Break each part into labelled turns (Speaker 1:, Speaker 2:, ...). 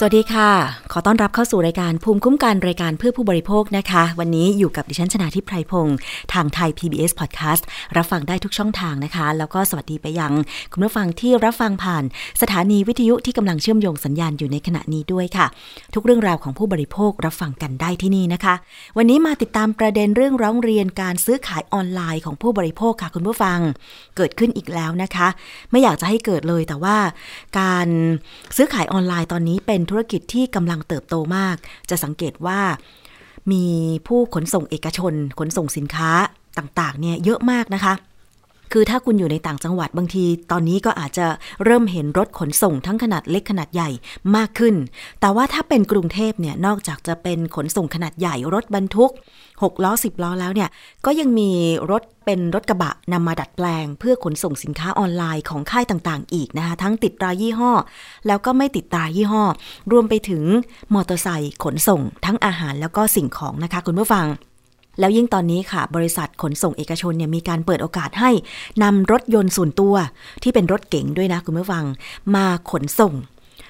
Speaker 1: สวัสดีค่ะ ขอต้อนรับเข้าสู่รายการภูมิคุ้มกันรายการเพื่อผู้บริโภคนะคะ วันนี้อยู่กับดิฉันชนาทิพไพรพงศ์ทางไทย PBS Podcast รับฟังได้ทุกช่องทางนะคะ แล้วก็สวัสดีไปยัง คุณผู้ฟังที่รับฟังผ่าน สถานีวิทยุที่กำลังเชื่อมโยงสัญญาณอยู่ในขณะนี้ด้วยค่ะ ทุกเรื่องราวของผู้บริโภครับฟังกันได้ที่นี่นะคะ วันนี้มาติดตามประเด็นเรื่องร้องเรียนการซื้อขายออนไลน์ของผู้บริโภคค่ะ คุณผู้ฟังเกิดขึ้นอีกแล้วนะคะ ไม่อยากจะให้เกิดเลยแต่ว่า การซื้อขายออนไลน์ตอนนี้เป็นธุรกิจที่กำลังเติบโตมาก จะสังเกตว่ามีผู้ขนส่งเอกชน ขนส่งสินค้าต่างๆเนี่ยเยอะมากนะคะ คือถ้าคุณอยู่ในต่างจังหวัดบางที ตอนนี้ก็อาจจะเริ่มเห็นรถขนส่งทั้งขนาดเล็กขนาดใหญ่มากขึ้น แต่ว่าถ้าเป็นกรุงเทพเนี่ยนอกจากจะเป็นขนส่งขนาดใหญ่รถบรรทุก 6 ล้อ 10 ล้อแล้วเนี่ยก็ยังมีรถเป็นรถกระบะนำมาดัดแปลง เพื่อขนส่งสินค้าออนไลน์ของค่ายต่างๆ อีกนะคะ ทั้งติดตรายี่ห้อ แล้วก็ไม่ติดตรายี่ห้อ รวมไปถึงมอเตอร์ไซค์ขนส่งทั้งอาหารแล้วก็สิ่งของนะคะคุณผู้ฟัง แล้วยิ่งตอนนี้ค่ะ บริษัทขนส่งเอกชนเนี่ยมีการเปิดโอกาสให้นำรถยนต์ส่วนตัวที่เป็นรถเก๋งด้วยนะคุณผู้ฟังมาขนส่ง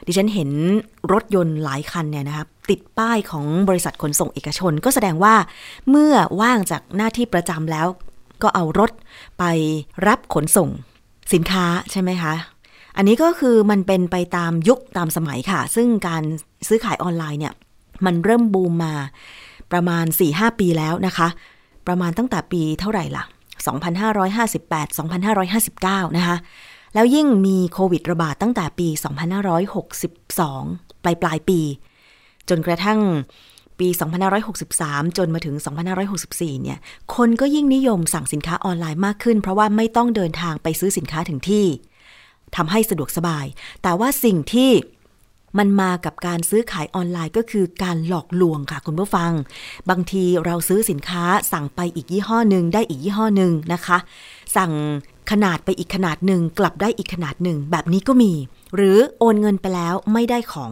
Speaker 1: ดิฉันเห็นรถยนต์หลายคันเนี่ยนะครับติดป้ายของบริษัทขนส่งเอกชน ก็แสดงว่าเมื่อว่างจากหน้าที่ประจำแล้ว ก็เอารถไปรับขนส่ง สินค้าใช่ไหมคะอันนี้ก็คือมันเป็นไปตามยุคตามสมัยค่ะ ซึ่งการซื้อขายออนไลน์เนี่ย มันเริ่มบูมมา ประมาณ 4-5 ปีแล้วนะคะ ประมาณตั้งแต่ปีเท่าไหร่ล่ะ 2558 2559 นะคะ แล้วยิ่งมีโควิดระบาดตั้งแต่ปี 2562 ปลายปลายปี จนกระทั่งปี 2563 จนมาถึง 2564 เนี่ย คนก็ยิ่งนิยมสั่งสินค้าออนไลน์มากขึ้น เพราะว่าไม่ต้องเดินทางไปซื้อสินค้าถึงที่ทำให้สะดวกสบาย แต่ว่าสิ่งที่ มันมากับการซื้อขายออนไลน์ก็คือการหลอกลวงค่ะคุณผู้ฟัง บางทีเราซื้อสินค้าสั่งไปอีกยี่ห้อหนึ่งได้อีกยี่ห้อหนึ่งนะคะ สั่งขนาดไปอีกขนาดหนึ่งกลับได้อีกขนาดหนึ่งแบบนี้ก็มี หรือโอนเงินไปแล้วไม่ได้ของ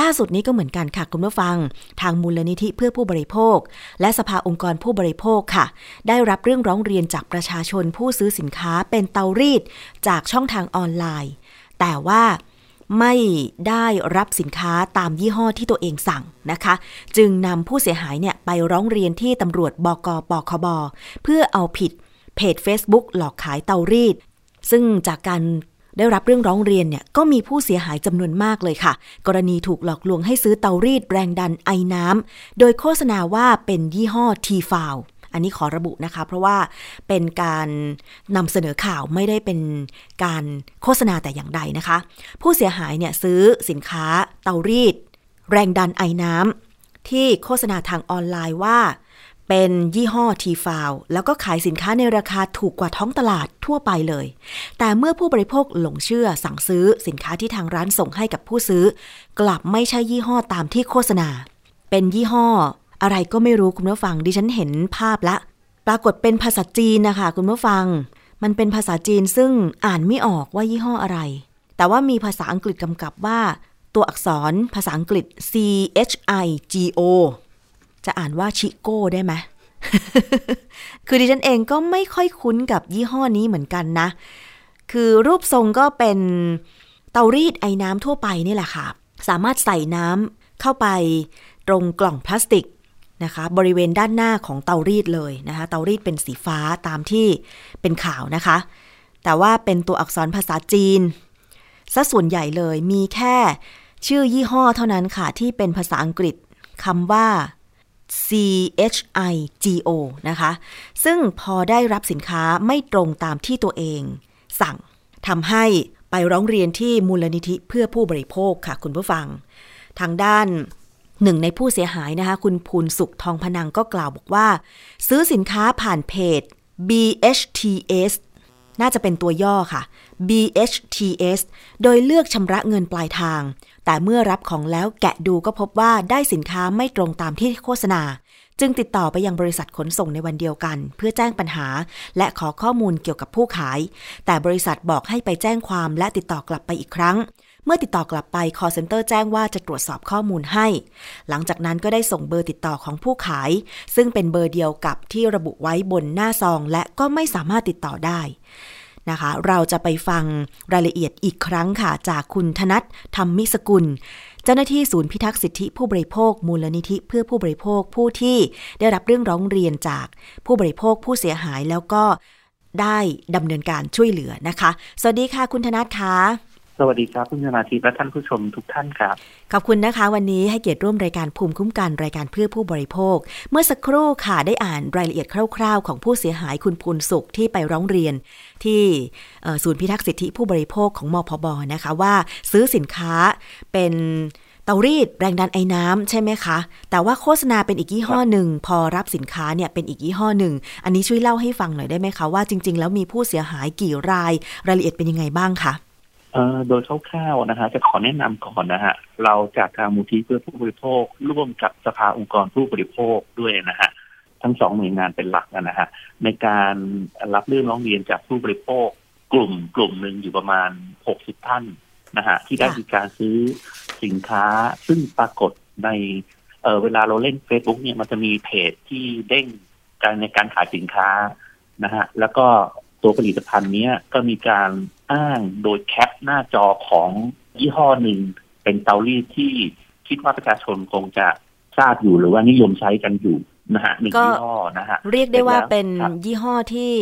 Speaker 1: ล่าสุดนี้ก็เหมือนกันค่ะคุณผู้ฟัง ทางมูลนิธิเพื่อผู้บริโภค และสภาองค์กรผู้บริโภคค่ะ ได้รับเรื่องร้องเรียนจากประชาชนผู้ซื้อสินค้าเป็นเตารีดจากช่องทางออนไลน์ แต่ว่า ไม่ได้รับสินค้าตามยี่ห้อที่ตัวเองสั่งนะคะ จึงนำผู้เสียหายเนี่ยไปร้องเรียนที่ตำรวจบกปคบ เพื่อเอาผิดเพจ Facebook หลอกขายเตารีด ซึ่งจากการได้รับเรื่องร้องเรียนเนี่ยก็มีผู้เสียหายจำนวนมากเลยค่ะ กรณีถูกหลอกลวงให้ซื้อเตารีดแรงดันไอน้ำโดยโฆษณาว่าเป็นยี่ห้อทีฟาว อันนี้ขอระบุนะคะ เพราะว่าเป็นการนำเสนอข่าวไม่ได้เป็นการโฆษณาแต่อย่างใดนะคะ ผู้เสียหายเนี่ยซื้อสินค้าเตารีด แรงดันไอน้ำที่โฆษณาทางออนไลน์ว่า เป็นยี่ห้อทีฟาวแล้วก็ขายสินค้าในราคาถูกกว่าท้องตลาดทั่วไปเลย แต่เมื่อผู้บริโภคหลงเชื่อสั่งซื้อสินค้าที่ทางร้านส่งให้กับผู้ซื้อ กลับไม่ใช่ยี่ห้อตามที่โฆษณา เป็นยี่ห้อ อะไรก็ไม่รู้คุณผู้ฟังดิฉันเห็นภาพละ ปรากฏเป็นภาษาจีนนะคะคุณผู้ฟัง มันเป็นภาษาจีนซึ่งอ่านไม่ออกว่ายี่ห้ออะไร แต่ว่ามีภาษาอังกฤษกำกับว่า ตัวอักษรภาษาอังกฤษ C H I G O จะอ่านว่าชิโก้ได้ไหมคือดิฉันเองก็ไม่ค่อยคุ้นกับยี่ห้อนี้เหมือนกันนะ คือรูปทรงก็เป็นเตารีดไอ้น้ำทั่วไปนี่แหละค่ะ สามารถใส่น้ำเข้าไปตรงกล่องพลาสติก นะคะ บริเวณด้านหน้าของเตารีดเลยนะคะ เตารีดเป็นสีฟ้าตามที่เป็นข่าวนะคะ แต่ว่าเป็นตัวอักษรภาษาจีนซะส่วนใหญ่เลยมีแค่ชื่อยี่ห้อเท่านั้นค่ะ ที่เป็นภาษาอังกฤษคำว่า C H I G O นะคะ ซึ่งพอได้รับสินค้าไม่ตรงตามที่ตัวเอง สั่งทำให้ไปร้องเรียนที่มูลนิธิเพื่อผู้บริโภคค่ะคุณผู้ฟัง ทางด้าน หนึ่งในผู้เสียหายนะคะ คุณภูลสุขทองพนังก็กล่าวบอกว่า ซื้อสินค้าผ่านเพจ BHTS น่าจะเป็นตัวย่อค่ะ BHTS โดยเลือกชำระเงินปลายทาง แต่เมื่อรับของแล้วแกะดูก็พบว่าได้สินค้าไม่ตรงตามที่โฆษณา จึงติดต่อไปยังบริษัทขนส่งในวันเดียวกัน เพื่อแจ้งปัญหา และขอข้อมูลเกี่ยวกับผู้ขาย แต่บริษัทบอกให้ไปแจ้งความและติดต่อกลับไปอีกครั้ง มื่อติดต่อกลับไป call center แจ้งว่าจะตรวจสอบข้อมูลให้ หลังจากนั้นก็ได้ส่งเบอร์ติดต่อของผู้ขาย ซึ่งเป็นเบอร์เดียวกับที่ระบุไว้บนหน้าซอง และก็ไม่สามารถติดต่อได้นะคะ เราจะไปฟังรายละเอียดอีกครั้งค่ะ จากคุณธนัทธรรมมิสกุล เจ้าหน้าที่ศูนย์พิทักษ์สิทธิผู้บริโภค มูลนิธิเพื่อผู้บริโภคผู้ที่ได้รับเรื่องร้องเรียนจากผู้บริโภคผู้เสียหายแล้วก็ได้ดำเนินการช่วยเหลือนะคะ สวัสดีค่ะคุณธนัทค่ะ
Speaker 2: สวัสดีครับคุณชนาทีและท่านผู้ชมทุกท่านครับ
Speaker 1: ขอบคุณนะคะ วันนี้ให้เกียรติร่วมรายการภูมิคุ้มกันรายการเพื่อผู้บริโภค เมื่อสักครู่ค่ะได้อ่านรายละเอียดคร่าวๆ ของผู้เสียหายคุณพูนสุขที่ไปร้องเรียน ที่ศูนย์พิทักษ์สิทธิผู้บริโภคของมพบนะคะว่าซื้อสินค้าเป็นเตารีดแรงดันไอ้น้ำใช่ไหมคะ แต่ว่าโฆษณาเป็นอีกยี่ห้อหนึ่ง พอรับสินค้าเนี่ยเป็นอีกยี่ห้อหนึ่ง อันนี้ช่วยเล่าให้ฟังหน่อยได้ไหมคะว่าจริง ๆ แล้วมีผู้เสียหายกี่รายรายละเอียดเป็นยังไงบ้างคะ
Speaker 2: โดยคร่าวๆนะฮะจะขอแนะนำก่อนนะฮะเราจากทางมูลที่เพื่อผู้บริโภค ร่วมกับสภาองค์กรผู้บริโภคด้วยนะฮะทั้งสองหน่วยงานเป็นหลักนะฮะในการรับเรื่องร้องเรียนจากผู้บริโภค กลุ่มกลุ่มหนึ่งอยู่ประมาณหกสิบท่านนะฮะที่ได้มีการซื้อสินค้าซึ่งปรากฏในเเวลาเราเล่น Facebook เนี่ยมันจะมีเพจที่เด้งการในการขายสินค้านะฮะแล้วก็ ตัวผลิตภัณฑ์นี้ก็มีการอ้างโดยแคปหน้าจอของยี่ห้อหนึ่ง เป็นเตารีดที่คิดว่าประชาชนคงจะทราบอยู่หรือว่านิยมใช้กันอยู่นะฮะหนึ่งยี่ห้อนะฮะ
Speaker 1: เรียกได้ว่าเป็นยี่ห้อที่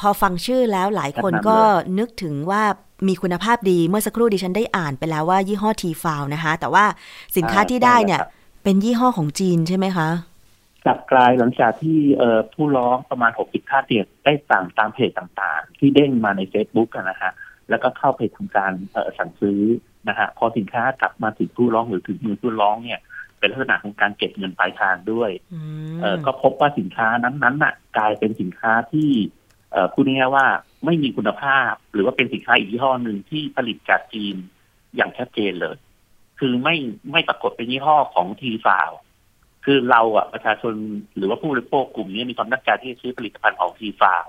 Speaker 1: พอฟังชื่อแล้วหลายคนก็นึกถึงว่ามีคุณภาพดีเมื่อสักครู่ดิฉันได้อ่านไปแล้วว่ายี่ห้อทีฟาวนะคะ แต่ว่าสินค้าที่ได้เนี่ย เป็นยี่ห้อของจีนใช่ไหมคะ
Speaker 2: กลับกลายหลังจากที่เอผู้ร้องประมาณหกสิบท่าเตียได้สั่งตามเพจต่างๆ ที่เด้งมาในเฟซบุ๊กนะฮะแล้วก็เข้าไปทำการสั่งซื้อนะฮะพอสินค้ากลับมาถึงผู้ร้องหรือถึงมือผู้ร้องเนี่ย เป็นลักษณะของการเก็บเงินปลายทางด้วยเอก็พบว่าสินค้านั้นๆน่ะ กลายเป็นสินค้าที่เอพูดง่ายๆว่าไม่มีคุณภาพ หรือว่าเป็นสินค้าอีกยี่ห้อหนึ่งที่ผลิตจากจีนอย่างชัดเจนเลย คือไม่ไม่ปรากฏเป็นยี่ห้อของทีฟาว คือเราอะประชาชนหรือว่าผู้บริโภคกลุ่มนี้มีความตั้งใจที่จะซื้อผลิตภัณฑ์ของทีฟาว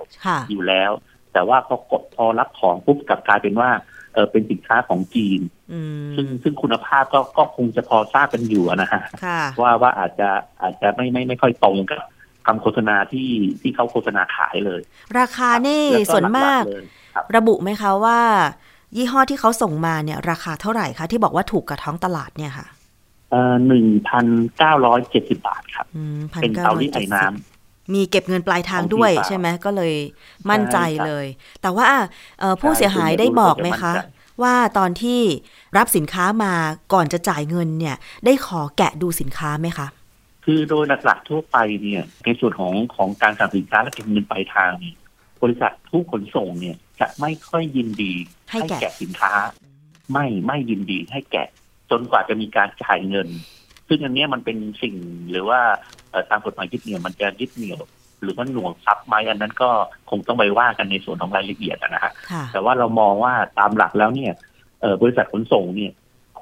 Speaker 2: อยู่แล้ว แต่ว่าพอกดพอรับของปุ๊บกลับกลายเป็นว่าเออเป็นสินค้าของจีนซึ่งซึ่งคุณภาพก็ก็คงจะพอทราบกันอยู่นะฮะว่าว่าอาจจะอาจจะไม่ไม่ไม่ค่อยตรงกับคำโฆษณาที่ที่เขาโฆษณาขายเลย
Speaker 1: ราคานี่ส่วนมาก ระบุไหมคะว่า ยี่ห้อที่เขาส่งมาเนี่ย ราคาเท่าไหร่คะที่บอกว่าถูกกับท้องตลาดเนี่ยค่ะ
Speaker 2: หนึ่งพันเก้าร้อยเจ็ดสิบาทครับเป็นเตารีดไอ้น้ำ
Speaker 1: มีเก็บเงินปลายทางด้วยใช่ไหมก็เลยมั่นใจเลย แต่ว่าผู้เสียหายได้บอกไหมคะ ว่าตอนที่รับสินค้ามาก่อนจะจ่ายเงินเนี่ย ได้ขอแกะดูสินค้าไหมคะ
Speaker 2: คือโดยหลักๆทั่วไปเนี่ยในส่วนของของการสั่งสินค้าและเก็บเงินปลายทางเนี่ยบริษัทผู้ขนส่งเนี่ยจะไม่ค่อยยินดี ให้แกะสินค้า ไม่ไม่ยินดีให้แกะ จนกว่าจะมีการจ่ายเงิน ซึ่งอันนี้มันเป็นสิ่งหรือว่าตามกฎหมายยึดเหนี่ยวมันจะยึดเหนี่ยว หรือว่าหน่วงทรัพย์ไหมอันนั้นก็คงต้องไปว่ากันในส่วนของรายละเอียดนะฮะแต่ว่าเรามองว่าตามหลักแล้วเนี่ยบริษัทขนส่งเนี่ย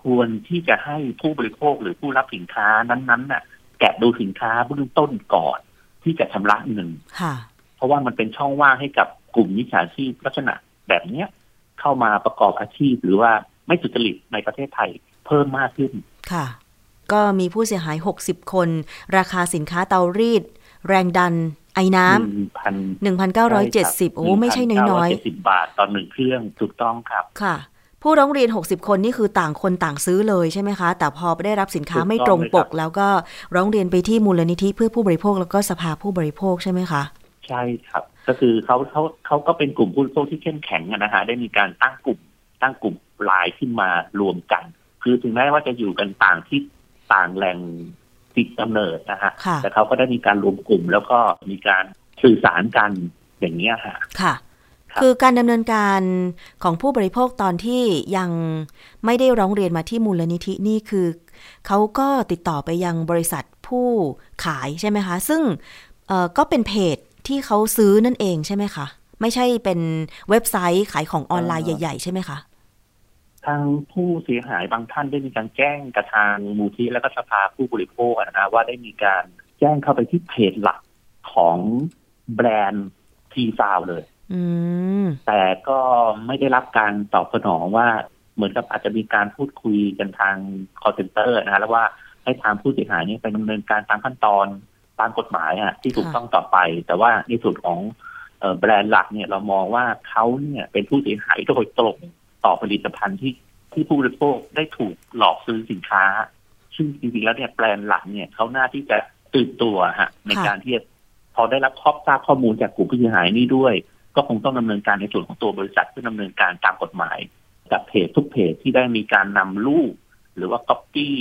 Speaker 2: ควรที่จะให้ผู้บริโภคหรือผู้รับสินค้านั้นๆน่ะ แกะดูสินค้าเบื้องต้นก่อนที่จะชำระเงินเพราะว่ามันเป็นช่องว่างให้กับกลุ่มมิจฉาชีพลักษณะแบบเนี้ยเข้ามาประกอบอาชีพหรือว่าไม่สุจริตในประเทศไทยเพิ่มมากขึ้น
Speaker 1: ค่ะ ก็มีผู้เสียหาย 60 คน ราคาสินค้าเตารีด แรงดัน ไอ้น้ำหนึ่งพันเก้าร้อยเจ็ดสิบโอ้ไม่ใช่น้อย
Speaker 2: ๆสิบบาทต่อหนึ่งเครื่องถูกต้องครับ
Speaker 1: ค่ะ ผู้ร้องเรียน 60 คนนี่คือต่างคนต่างซื้อเลยใช่ไหมคะ แต่พอได้รับสินค้าไม่ตรงปก แล้วก็ร้องเรียนไปที่มูลนิธิเพื่อผู้บริโภคแล้วก็สภาผู้บริโภคใช่ไหมคะ
Speaker 2: ใช่ครับ ก็คือเขาเขาเขาก็เป็นกลุ่มผู้บริโภคที่เข้มแข็งนะฮะได้มีการตั้งกลุ่มตั้งกลุ่มลายขึ้นมารวมกัน คือถึงแม้ว่าจะอยู่กันต่างที่ต่างแหล่งติดกำเนิดนะฮะ แต่เขาก็ได้มีการรวมกลุ่ม แล้วก็มีการสื่อสารกันอย่างนี้
Speaker 1: ค่ะค่ะ คือการดำเนินการของผู้บริโภคตอนที่ยังไม่ได้ร้องเรียนมาที่มูลนิธินี่คือเขาก็ติดต่อไปยังบริษัทผู้ขายใช่ไหมคะ ซึ่งก็เป็นเพจที่เขาซื้อนั่นเองใช่ไหมคะ ไม่ใช่เป็นเว็บไซต์ขายของออนไลน์ใหญ่ ๆ ใช่ไหมคะ
Speaker 2: ทางผู้เสียหายบางท่านได้มีการแจ้งกับทางมูลที่และก็สภาผู้บริโภคนะว่าได้มีการแจ้งเข้าไปที่เพจหลักของแบรนด์ทีซาวเลยแต่ก็ไม่ได้รับการตอบสนองว่าเหมือนกับอาจจะมีการพูดคุยกันทาง call center นะฮะแล้วว่าให้ทางผู้เสียหายเนี่ยไปดำเนินการตามขั้นตอนตามกฎหมายอะที่ถูกต้องต่อไป แต่ว่าในส่วนของแบรนด์หลักเนี่ยเรามองว่าเขาเนี่ยเป็นผู้เสียหายโดยตรง ต่อผลิตภัณฑ์ที่ที่ผู้บริโภคได้ถูกหลอกซื้อสินค้า ซึ่งจริงๆแล้วเนี่ยแบรนด์หลักเนี่ยเขาหน้าที่จะตื่นตัวฮะในการที่พอได้รับข้อทราบข้อมูลจากกลุ่มผู้เสียหายนี้ด้วย ก็คงต้องดำเนินการในส่วนของตัวบริษัทเพื่อดำเนินการตามกฎหมาย กับเพจทุกเพจที่ได้มีการนำรูปหรือว่าก๊อปปี้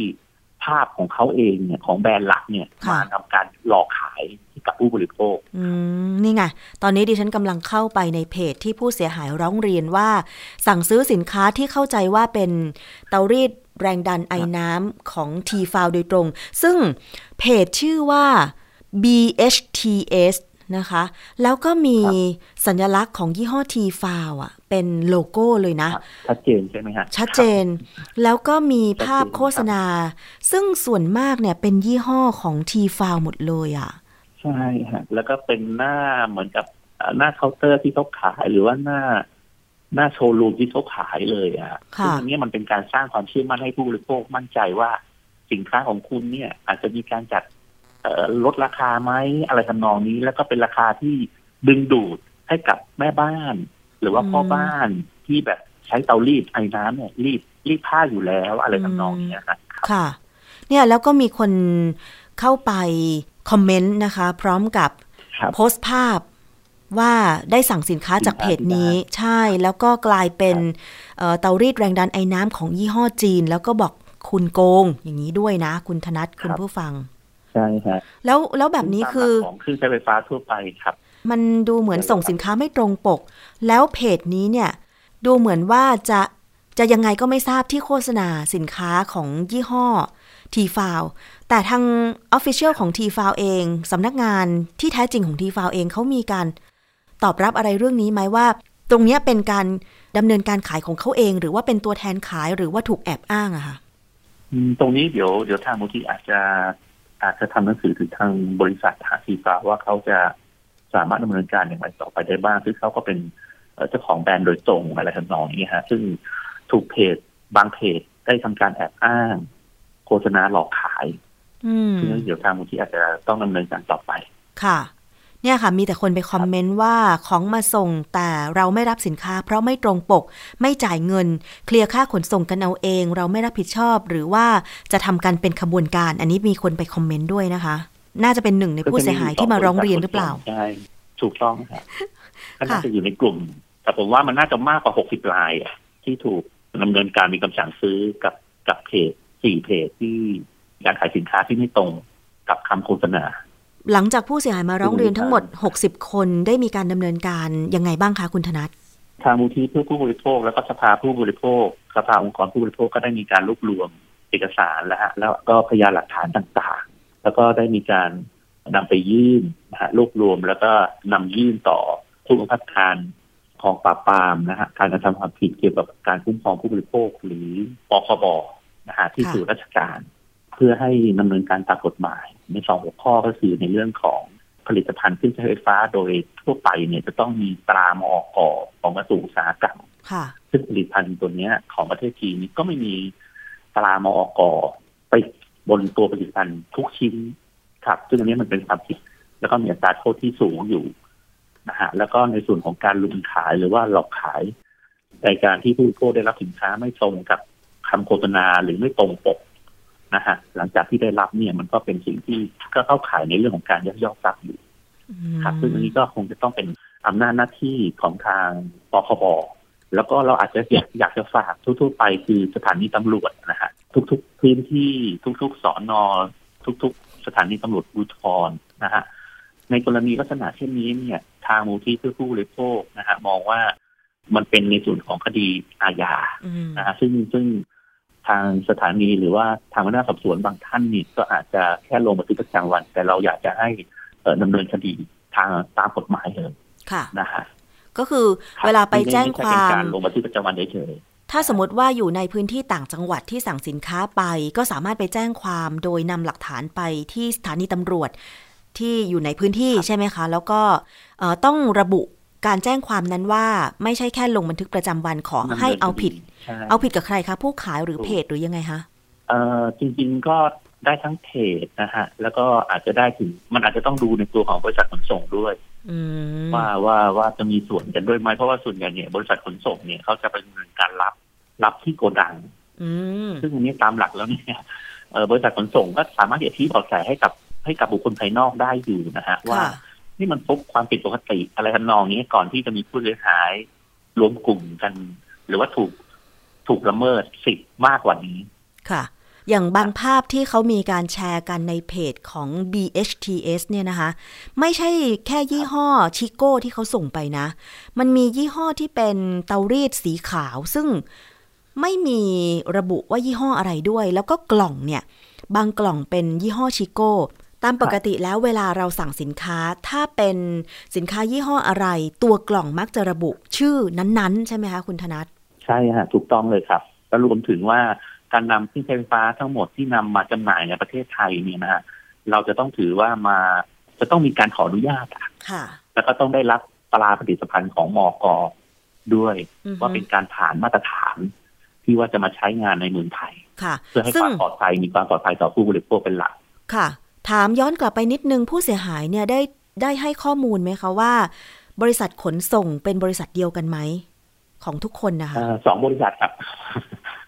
Speaker 2: ภาพของเขาเองเนี่ยของแบรนด์หลักเนี่ยมาทำการหลอกขายให้กับผู้บริโภค
Speaker 1: อืมนี่ไง ตอนนี้ดิฉันกำลังเข้าไปในเพจที่ผู้เสียหายร้องเรียนว่า สั่งซื้อสินค้าที่เข้าใจว่าเป็นเตารีดแรงดันไอน้ำของ T f o u โดยตรง ซึ่งเพจชื่อว่า BHTS นะคะ แล้วก็มีสัญลักษณ์ของยี่ห้อ T f o u อะ เป็นโลโก้เลยนะ
Speaker 2: ชัดเจนใช่ไหมฮะ
Speaker 1: ชัดเจน แล้วก็มีภาพโฆษณา ซึ่งส่วนมากเนี่ยเป็นยี่ห้อของ T f o u หมดเลยอะ
Speaker 2: ใช่ฮะแล้วก็เป็นหน้าเหมือนกับหน้าเคาน์เตอร์ที่เขาขายหรือว่าหน้าหน้าโชว์รูมที่เขาขายเลยอะซึ่งอันนี้มันเป็นการสร้างความเชื่อมั่นให้ผู้บริโภคมั่นใจว่าสินค้าของคุณเนี่ย อาจจะมีการจัดลดราคาไหมอะไรทำนองนี้ แล้วก็เป็นราคาที่ดึงดูดให้กับแม่บ้าน หรือว่าพ่อบ้านที่แบบใช้เตารีดไอ้น้ำเนี่ยรีดรีดผ้าอยู่แล้วอะไรทำนองนี้ครับ
Speaker 1: ค่ะ เนี่ยแล้วก็มีคนเข้าไปคอมเมนต์นะคะ พร้อมกับโพสต์ภาพว่าได้สั่งสินค้าจากเพจนี้ใช่แล้วก็กลายเป็นเตารีดแรงดันไอ้น้ำของยี่ห้อจีน แล้วก็บอกคุณโกงอย่างนี้ด้วยนะ คุณธนัทคุณผู้ฟัง
Speaker 2: ใช่ครับ
Speaker 1: แล้วแล้วแบบนี้คือ
Speaker 2: ของเครื่องใช้ไฟฟ้าทั่วไปครับ
Speaker 1: มันดูเหมือนส่งสินค้าไม่ตรงปก แล้วเพจนี้เนี่ย ดูเหมือนว่าจะจะยังไงก็ไม่ทราบที่โฆษณาสินค้าของยี่ห้อทีฟาวแต่ทาง Official ของทีฟาวเองสำนักงานที่แท้จริงของทีฟาวเองเขามีการตอบรับอะไรเรื่องนี้ไหมว่า ตรงนี้เป็นการดำเนินการขายของเขาเอง หรือว่าเป็นตัวแทนขายหรือว่าถูกแอบอ้างอะคะ
Speaker 2: ตรงนี้เดี๋ยวเดี๋ยวทางมูลที่อาจจะอาจจะทำหนังสือถึงทางบริษัทหาซีฟ้าว่าเขาจะ สามารถดำเนินการอย่างไรต่อไปได้บ้างซึ่งเขาก็เป็นเจ้าของแบรนด์โดยตรงอะไรทำนองนี้ฮะซึ่งถูกเพจบางเพจได้ทำการแอบอ้าง โฆษณาหลอกขายซึ่งเดี๋ยวทางมูลที่อาจจะต้องดำเนินการต่อไป
Speaker 1: ค่ะ เนี่ยค่ะ มีแต่คนไปคอมเมนต์ว่าของมาส่งแต่เราไม่รับสินค้า เพราะไม่ตรงปก ไม่จ่ายเงิน เคลียร์ค่าขนส่งกันเอาเอง เราไม่รับผิดชอบ หรือว่าจะทำกันเป็นขบวนการ อันนี้มีคนไปคอมเมนต์ด้วยนะคะ น่าจะเป็นหนึ่งในผู้เสียหายที่มาร้องเรียนหรือเปล่า
Speaker 2: ใช่ถูกต้องครับก็น่าจะอยู่ในกลุ่ม แต่ผมว่ามันน่าจะมากกว่าหกสิบรายที่ถูกดำเนินการมีคำสั่งซื้อกับกับเพจสี่เพจที่การขายสินค้าที่ไม่ตรงกับคำโฆษณา
Speaker 1: หลังจากผู้เสียหายมาร้องเรียนทั้งหมด 60 คนได้มีการดำเนินการยังไงบ้างคะคุณธนัท
Speaker 2: ทางมูลที่เพื่อผู้บริโภค แล้วก็สภาผู้บริโภค สภาองค์กรผู้บริโภคก็ได้มีการรวบรวมเอกสารแล้วฮะแล้วก็พยานหลักฐานต่างๆ แล้วก็ได้มีการนำไปยื่นนะฮะรวบรวม แล้วก็นำยื่นต่อผู้บังคับการของปราบปรามนะฮะการกระทำความผิดเกี่ยวกับการคุ้มครองผู้บริโภคหรือปคบนะฮะที่สู่ราชการ เพื่อให้ดำเนินการตามกฎหมาย ในสองหัวข้อก็คือในเรื่องของผลิตภัณฑ์เครื่องใช้ไฟฟ้าโดยทั่วไปเนี่ยจะต้องมีตรามอกของกระทรวงอุตสาหกรรมซึ่งผลิตภัณฑ์ตัวนี้ของประเทศจีนก็ไม่มีตรามอกไป บนตัวผลิตภัณฑ์ทุกชิ้นครับ ซึ่งอันนี้มันเป็นความผิด แล้วก็มีอัตราโทษที่สูงอยู่นะฮะแล้วก็ในส่วนของการลุมขายหรือว่าหลอกขายในการที่ผู้บริโภคได้รับสินค้าไม่ตรงกับคำโฆษณาหรือไม่ตรงปกนะฮะหลังจากที่ได้รับเนี่ยมันก็เป็นสิ่งที่ก็เข้าข่ายในเรื่องของการยักยอกทรัพย์อยู่ครับซึ่งอันนี้ก็คงจะต้องเป็นอำนาจหน้าที่ของทางปคบแล้วก็เราอาจจะอยากอยากจะฝากทั่วๆไปคือสถานีตำรวจนะฮะ ทุกๆพื้นที่ทุกๆสอนอทุกๆ สถานีตำรวจอุทรนะฮะในกรณีลักษณะเช่นนี้เนี่ย ทางมูลที่เพื่อผู้บริโภคนะฮะมองว่ามันเป็นในส่วนของคดีอาญานะฮะซึ่งซึ่งทางสถานีหรือว่าทางพนักงานสอบสวนบางท่านนี่ก็อาจจะแค่ลงบันทึกประจำวัน แต่เราอยากจะให้ดำเนินคดีทางตามกฎหมายเลย
Speaker 1: ค่ะ
Speaker 2: นะฮะ
Speaker 1: ก็คือเวลาไปแจ้งความ
Speaker 2: การลงบันทึกประจำวันเฉย
Speaker 1: ถ้าสมมติว่าอยู่ในพื้นที่ต่างจังหวัดที่สั่งสินค้าไป ก็สามารถไปแจ้งความโดยนำหลักฐานไปที่สถานีตำรวจที่อยู่ในพื้นที่ใช่ไหมคะ แล้วก็ต้องระบุการแจ้งความนั้นว่าไม่ใช่แค่ลงบันทึกประจำวันขอให้เอาผิด
Speaker 2: ใช่
Speaker 1: เอาผิดกับใครคะ ผู้ขายหรือเพจหรือยังไงคะ
Speaker 2: เอ่อจริง ๆก็ได้ทั้งเพจนะฮะ แล้วก็อาจจะได้ถึงมันอาจจะต้องดูในตัวของบริษัทขนส่งด้วย
Speaker 1: อืม
Speaker 2: ว่าว่าว่าจะมีส่วนกันด้วยไหมเพราะว่าส่วนใหญ่เนี่ยบริษัทขนส่งเนี่ยเขาจะเป็นการรับ รับที่โกดัง
Speaker 1: อืม
Speaker 2: ซึ่งอันนี้ตามหลักแล้วเนี่ยเอ่อบริษัทขนส่งก็สามารถที่จะชี้เบาะแสให้กับให้กับบุคคลภายนอกได้อยู่นะฮะ ว่า
Speaker 1: ค่ะ
Speaker 2: นี่มันพบความผิดปกติอะไรทำนองนี้ก่อนที่จะมีผู้เสียหายรวมกลุ่มกัน หรือว่าถูกถูกละเมิดสิทธิ์มากกว่านี้
Speaker 1: ค่ะ อย่างบางภาพที่เขามีการแชร์กันในเพจของ BHTS เนี่ยนะคะ ไม่ใช่แค่ยี่ห้อชิโก้ที่เขาส่งไปนะ มันมียี่ห้อที่เป็นเตารีดสีขาวซึ่ง ไม่มีระบุว่ายี่ห้ออะไรด้วย แล้วก็กล่องเนี่ยบางกล่องเป็นยี่ห้อชิโก้ตามปกติแล้วเวลาเราสั่งสินค้าถ้าเป็นสินค้ายี่ห้ออะไร ตัวกล่องมักจะระบุชื่อนั้นๆ ใช่ไหมคะคุณธนัท
Speaker 2: ใช่ฮะถูกต้องเลยครับแล้วรวมถึงว่าการนำเครื่องใช้ไฟฟ้าทั้งหมดที่นำมาจำหน่ายในประเทศไทยเนี่ยนะฮะเราจะต้องถือว่ามาจะต้องมีการขออนุญาตอะ
Speaker 1: ค่ะ
Speaker 2: แล้วก็ต้องได้รับตราผลิตภัณฑ์ของมอกด้วย
Speaker 1: อือฮึ
Speaker 2: ว่าเป็นการผ่านมาตรฐาน ที่ว่าจะมาใช้งานในเมืองไทย
Speaker 1: ค่ะ
Speaker 2: เพื่อให้
Speaker 1: ซึ่
Speaker 2: ค
Speaker 1: ง
Speaker 2: วามปลอดภัยมีความปลอดภัยต่อผู้บริโภคเป็นหลัก
Speaker 1: ค่ะ ถามย้อนกลับไปนิดนึงผู้เสียหายเนี่ยได้ได้ให้ข้อมูลไหมคะว่า บริษัทขนส่งเป็นบริษัทเดียวกันไหมของทุกคนนะคะ
Speaker 2: เอ่อสองบริษัทครับ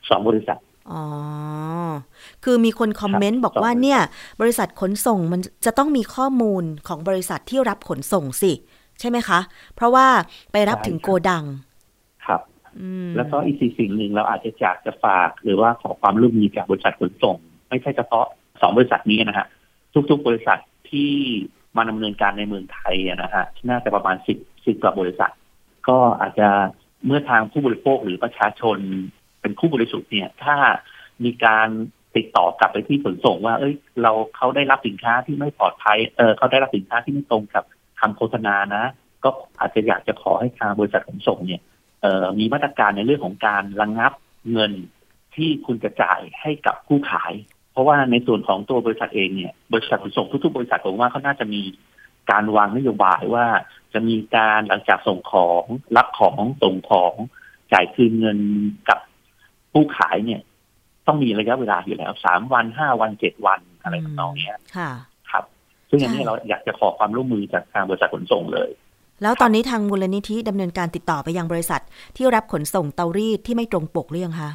Speaker 2: สองบริษัท
Speaker 1: อ๋อ คือมีคนคอมเมนต์บอกว่าเนี่ย บริษัทขนส่งมันจะต้องมีข้อมูลของบริษัทที่รับขนส่งสิ ใช่ไหมคะ เพราะว่าไปรับ
Speaker 2: ใช่
Speaker 1: ถึง
Speaker 2: ครับ
Speaker 1: โกดัง
Speaker 2: ครับ
Speaker 1: อืม
Speaker 2: แล้วก็อีกสิ่งหนึ่งเราอาจจะอยากจะฝาก หรือว่าขอความร่วมมือจากบริษัทขนส่ง ไม่ใช่เฉพาะสองบริษัทนี้นะฮะทุก ๆ บริษัทที่มาดำเนินการในเมืองไทยนะฮะน่าจะประมาณสิบสิบกว่าบริษัท ก็อาจจะเมื่อทางผู้บริโภคหรือประชาชนเป็นผู้บริสุทธิ์เนี่ย ถ้ามีการติดต่อกลับไปที่ขนส่ง ว่า เอ้ย เราเขาได้รับสินค้าที่ไม่ปลอดภัย เออเขาได้รับสินค้าที่ไม่ตรงกับคำโฆษณานะ ก็อาจจะอยากจะขอให้ทางบริษัทขนส่งเนี่ย มีมาตรการในเรื่องของการระงงับเงินที่คุณจะจ่ายให้กับผู้ขาย เพราะว่าในส่วนของตัวบริษัทเองเนี่ยบริษัทขนส่งทุกๆ บริษัทผมว่าเขาน่าจะมีการวางนโยบายว่าจะมีการหลังจากส่งของรับของส่งของจ่ายคืนเงินกับผู้ขายเนี่ย ต้องมีระยะเวลาอยู่แล้วสามวันห้าวันเจ็ดวันอะไรทำนองเนี้ย
Speaker 1: ค่ะ
Speaker 2: ครับ ซึ่งอันนี้เราอยากจะขอความร่วมมือจากทางบริษัทขนส่งเลย
Speaker 1: แล้วตอนนี้ทางมูลนิธิดำเนินการติดต่อไปยังบริษัท ที่รับขนส่งเตารีดที่ไม่ตรงปกหรือยังคะ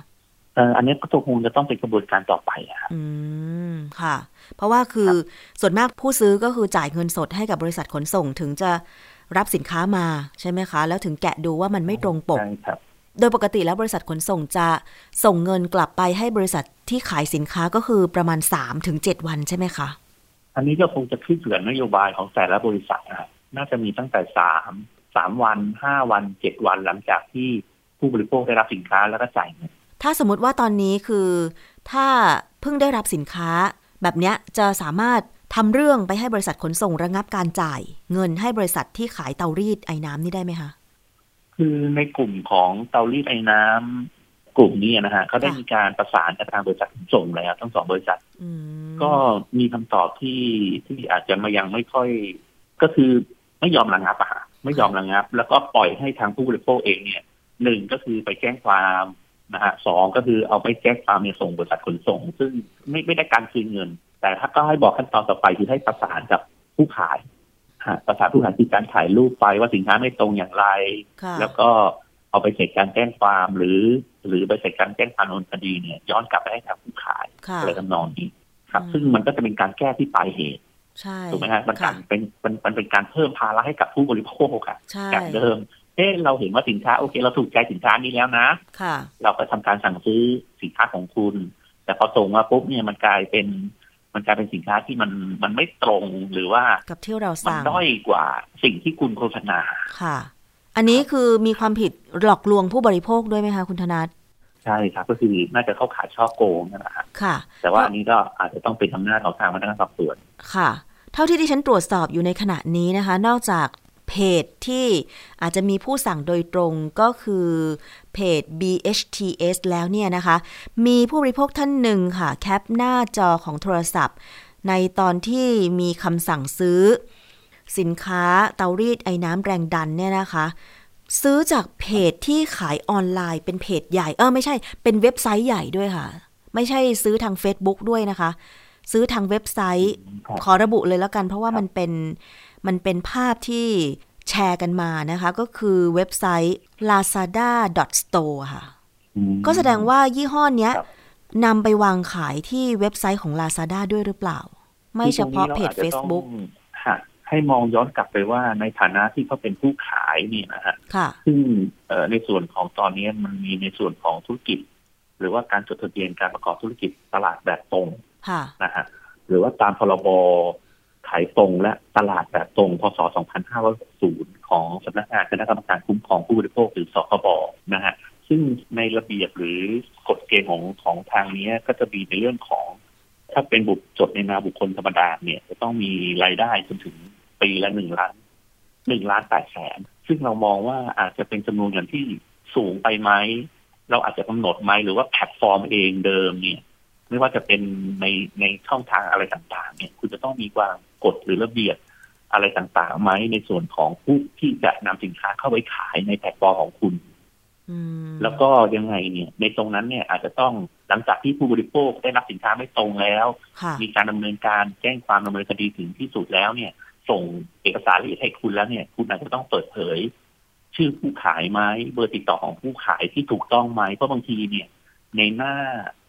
Speaker 2: เอ่ออันนี้ก็คงจะต้องเป็นกระบวนการต่อไปอะครับ
Speaker 1: อืมค่ะ เพราะว่าคือส่วนมากผู้ซื้อก็คือจ่ายเงินสดให้กับบริษัทขนส่งถึงจะรับสินค้ามาใช่ไหมคะ แล้วถึงแกะดูว่ามันไม่ตรงปก
Speaker 2: ใช่ครับ
Speaker 1: โดยปกติแล้วบริษัทขนส่งจะส่งเงินกลับไปให้บริษัทที่ขายสินค้าก็คือประมาณ3ถึง7วันใช่ไหมคะ
Speaker 2: อันนี้ก็คงจะขึ้นอยู่กับนโยบายของแต่ละบริษัทนะครับ น่าจะมีตั้งแต่สามสามวันห้าวันเจ็ดวันหลังจากที่ผู้บริโภคได้รับสินค้าแล้วก็จ่ายเงิน
Speaker 1: ถ้าสมมติว่าตอนนี้คือ ถ้าเพิ่งได้รับสินค้า แบบเนี้ยจะสามารถทำเรื่องไปให้บริษัทขนส่งระงับการจ่าย เงินให้บริษัทที่ขายเตารีดไอ้น้ำนี่ได้ไหมคะ
Speaker 2: คือในกลุ่มของเตารีดไอ้น้ำกลุ่มนี้นะฮะเขาได้
Speaker 1: ค่ะ
Speaker 2: มีการประสานกับทางบริษัทขนส่งแล้วทั้งสองบริษัท
Speaker 1: อืม
Speaker 2: ก็มีคำตอบที่ที่อาจจะมายังไม่ค่อย ก็คือ ไม่ยอมระงับอะฮะไม่ยอมระงับ แล้วก็ปล่อยให้ทางผู้บริโภคเองเนี่ยหนึ่งก็คือไปแจ้งความนะฮะสองก็คือเอาไปแจ้งความเนี่ยส่งบริษัทขนส่ง ซึ่งไม่ไม่ได้การคืนเงิน แต่ถ้าก็ให้บอกขั้นตอนต่อไปคือให้ประสานกับผู้ขายฮะประสานผู้ขายคือการถ่ายรูปไปว่าสินค้าไม่ตรงอย่างไร
Speaker 1: ค่ะ
Speaker 2: แล้วก็เอาไปเสร็จการแจ้งความหรือ หรือไปเสร็จการแจ้งความดำเนินคดีเนี่ยย้อนกลับไปให้ทางผู้ขาย
Speaker 1: ค่ะ
Speaker 2: อะไรทำนองนี้ครับ
Speaker 1: อืม
Speaker 2: ซึ่งมันก็จะเป็นการแก้ที่ปลายเหตุ
Speaker 1: ใช่
Speaker 2: ถูกไหมฮะมัน
Speaker 1: ค่ะ
Speaker 2: การเป็นมันมันเป็นการเพิ่มภาระให้กับผู้บริโภคอะ
Speaker 1: ใช่
Speaker 2: จากเดิมเอ๊ะเราเห็นว่าสินค้าโอเค เราถูกใจสินค้านี้แล้วนะ
Speaker 1: ค่ะ
Speaker 2: เราก็ทำการสั่งซื้อสินค้าของคุณ แต่พอส่งมาปุ๊บเนี่ยมันกลายเป็น มันกลายเป็นสินค้าที่มันมันไม่ตรงหรือว่า
Speaker 1: กับที่เรา
Speaker 2: มัน
Speaker 1: สั่ง
Speaker 2: ด้อยกว่าสิ่งที่คุณโฆษณา
Speaker 1: ค่ะ อันนี้คือมีความผิดหลอกลวงผู้บริโภคด้วยไหมคะคุณธนัท
Speaker 2: ใช่ครับก็คือน่าจะเข้าขายช่อโกงนั่นแหละครับ
Speaker 1: ค่ะ
Speaker 2: แต่ว่าอันนี้ก็อาจจะต้องเป็นอำนาจของทางพนักงานสอบสวน
Speaker 1: ค่ะ เท่าที่ดิฉันตรวจสอบอยู่ในขณะนี้นะคะ นอกจากเพจที่อาจจะมีผู้สั่งโดยตรงก็คือเพจ BHTS แล้วเนี่ยนะคะ มีผู้บริโภคท่านหนึ่งค่ะ แคปหน้าจอของโทรศัพท์ ในตอนที่มีคำสั่งซื้อ สินค้าเตารีดไอ้น้ำแรงดันเนี่ยนะคะ ซื้อจากเพจที่ขายออนไลน์เป็นเพจใหญ่ เออไม่ใช่เป็นเว็บไซต์ใหญ่ด้วยค่ะ ไม่ใช่ซื้อทาง Facebook ด้วยนะคะ ซื้อทางเว็บไซต์
Speaker 2: ครับ
Speaker 1: ขอระบุเลยแล้วกัน เพราะว่ามันเป็นมันเป็นภาพที่แชร์กันมานะคะ ก็คือเว็บไซต์ lazada.store ค่ะ
Speaker 2: อืม
Speaker 1: ก็แสดงว่ายี่ห้อเนี้ย
Speaker 2: ครับ
Speaker 1: นำไปวางขายที่เว็บไซต์ของ Lazada ด้วยหรือเปล่า ไม่เฉพาะเพจ
Speaker 2: คือตรงนี้ราอาจจะต้อง
Speaker 1: Facebook
Speaker 2: ฮะให้มองย้อนกลับไปว่าในฐานะที่เขาเป็นผู้ขายเนี่ยนะฮะ
Speaker 1: ค่ะ
Speaker 2: ซึ่งเอ่อในส่วนของตอนนี้มันมีในส่วนของธุรกิจ หรือว่าการจดทะเบียนการประกอบธุรกิจตลาดแบบตรง
Speaker 1: ค่ะ
Speaker 2: นะฮะหรือว่าตามพรบขายตรงและตลาดแบบตรงพศ 2560 ของสำนักงานคณะกรรมการคุ้มครองผู้บริโภคหรือสคบนะฮะซึ่งในระเบียบหรือกฎเกณฑ์ของของทางนี้ก็จะมีในเรื่องของ ถ้าเป็นบุคจดในนามบุคคลธรรมดาเนี่ย จะต้องมีรายได้จนถึงปีละหนึ่งล้านหนึ่งล้านแปดแสนซึ่งเรามองว่าอาจจะเป็นจำนวนเงินที่สูงไปไหมเราอาจจะกำหนดไหมหรือว่าแพลตฟอร์มเองเดิมเนี่ย ไม่ว่าจะเป็นในในช่องทางอะไรต่างๆ เนี่ยคุณจะต้องมีวางกฎหรือระเบียบอะไรต่างๆไหมในส่วนของผู้ที่จะนำสินค้าเข้าไปขายในแพลตฟอร์มของคุณ
Speaker 1: อืม
Speaker 2: แล้วก็ยังไงเนี่ย ในตรงนั้นเนี่ยอาจจะต้องหลังจากที่ผู้บริโภคได้รับสินค้าไม่ตรงแล้ว
Speaker 1: ค่ะ
Speaker 2: มีการดำเนินการแจ้งความดำเนินคดีถึงที่สุดแล้วเนี่ย ส่งเอกสารละเอียดให้คุณแล้วเนี่ย คุณอาจจะต้องเปิดเผย ชื่อผู้ขายไหมเบอร์ติดต่อของผู้ขายที่ถูกต้องไหมเพราะบางทีเนี่ย ในหน้า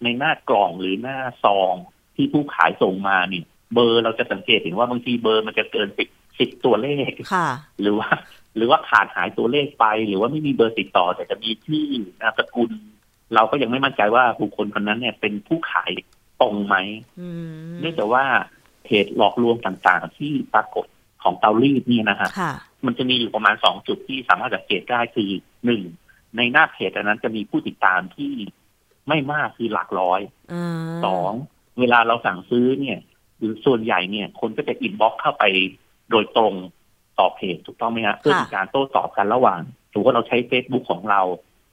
Speaker 2: ในหน้ากล่องหรือหน้าซองที่ผู้ขายส่งมาเนี่ย เบอร์เราจะสังเกตเห็นว่าบางทีเบอร์มันจะเกินสิบสิบตัวเลข
Speaker 1: ค่ะ
Speaker 2: หรือว่า หรือว่าขาดหายตัวเลขไป หรือว่าไม่มีเบอร์ติดต่อ แต่จะมีชื่อนามสกุล เราก็ยังไม่มั่นใจว่าบุคคลคนนั้นเนี่ย เป็นผู้ขายตรงไหม
Speaker 1: อืม
Speaker 2: เนื่องจากว่าเพจหลอกลวงต่างๆ ที่ปรากฏของเตารีดเนี่ยนะฮะ
Speaker 1: ค่ะ
Speaker 2: มันจะมีอยู่ประมาณสองจุดที่สามารถสังเกตได้คือหนึ่งในหน้าเพจอันนั้นจะมีผู้ติดตามที่ ไม่มากคือหลักร้อย
Speaker 1: อ่า
Speaker 2: สองเวลาเราสั่งซื้อเนี่ยหรือส่วนใหญ่เนี่ย คนก็จะ inbox เข้าไปโดยตรงต่อเพจถูกต้องไหมฮะเพื่อมีการโต้ตอบกันระหว่างถือว่าเราใช้ Facebook ของเรา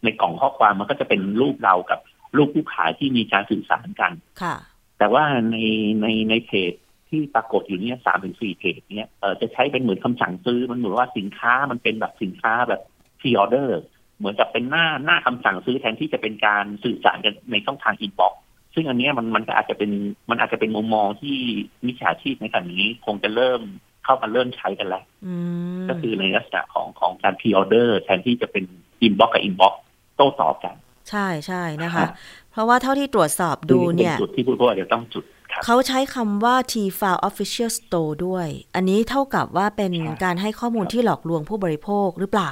Speaker 2: ในกล่องข้อความมันก็จะเป็นรูปเรากับรูปผู้ขายที่มีการสื่อสารกัน
Speaker 1: ค่ะ
Speaker 2: แต่ว่าในในในเพจที่ปรากฏอยู่เนี่ยสามถึงสี่เพจเนี่ยเออจะใช้เป็นเหมือนคำสั่งซื้อมันเหมือนว่าสินค้ามันเป็นแบบสินค้าแบบ pre-order เหมือนกับเป็นหน้าหน้าคำสั่งซื้อแทนที่จะเป็นการสื่อสารกันในช่องทาง inboxซึ่งอันเนี้ยมันมันก็อาจจะเป็นมันอาจจะเป็นมุมมองที่มิจฉาชีพในขณะนี้คงจะเริ่มเข้ามาเริ่มใช้กันแล้ว
Speaker 1: อืม
Speaker 2: ก็คือในลักษณะของของการ pre-order แทนที่จะเป็น inbox กับ inbox โต้ตอบกัน
Speaker 1: ใช่ใช่นะ
Speaker 2: ครั
Speaker 1: คะ
Speaker 2: บ
Speaker 1: เพราะว่าเท่าที่ตรวจสอบดูเนี่ย
Speaker 2: ซึ่งป็จุดที่ผู้บริโภคจะต้องจุดครับ
Speaker 1: เขาใช้คำว่า Tefal Official Store ด้วย อันนี้เท่ากับว่าเป็น
Speaker 2: ครับ
Speaker 1: การให้ข้อมูลที่หลอกลวงผู้บริโภคหรือเปล่า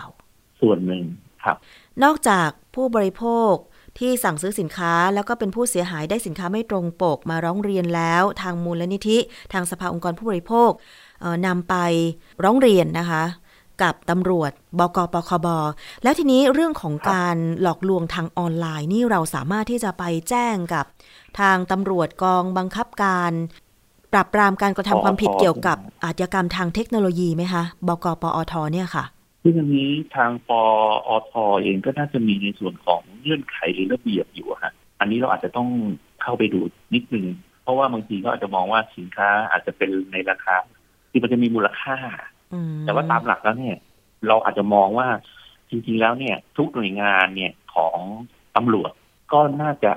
Speaker 2: ส่วนหนึ่ง ครับ
Speaker 1: นอกจากผู้บริโภคที่สั่งซื้อสินค้าแล้วก็เป็นผู้เสียหายได้สินค้าไม่ตรงปกมาร้องเรียนแล้ว ทางมูลนิธิ ทางสภาองค์กรผู้บริโภคนำไปร้องเรียนนะคะ กับตำรวจบกปคบ แล้วทีนี้เรื่องของการหลอกลวงทางออนไลน์นี่เราสามารถที่จะไปแจ้งกับ ทางตำรวจกองบังคับการปราบปรามการกระทำความผิดเกี่ยวกับอาชญากรรมทางเทคโนโลยีไหมคะบกปอทเนี่ยค่ะ
Speaker 2: ซึ่งอันนี้ทางปอทเองก็น่าจะมีในส่วนของเงื่อนไขหรือระเบียบอยู่อะฮะอันนี้เราอาจจะต้องเข้าไปดูนิดนึง เพราะว่าบางทีก็อาจจะมองว่าสินค้าอาจจะเป็นในราคา ที่มันจะมีมูลค่า
Speaker 1: อืม
Speaker 2: แต่ว่าตามหลักแล้วเนี่ย เราอาจจะมองว่าจริงๆแล้วเนี่ย ทุกหน่วยงานเนี่ยของตำรวจก็น่าจะ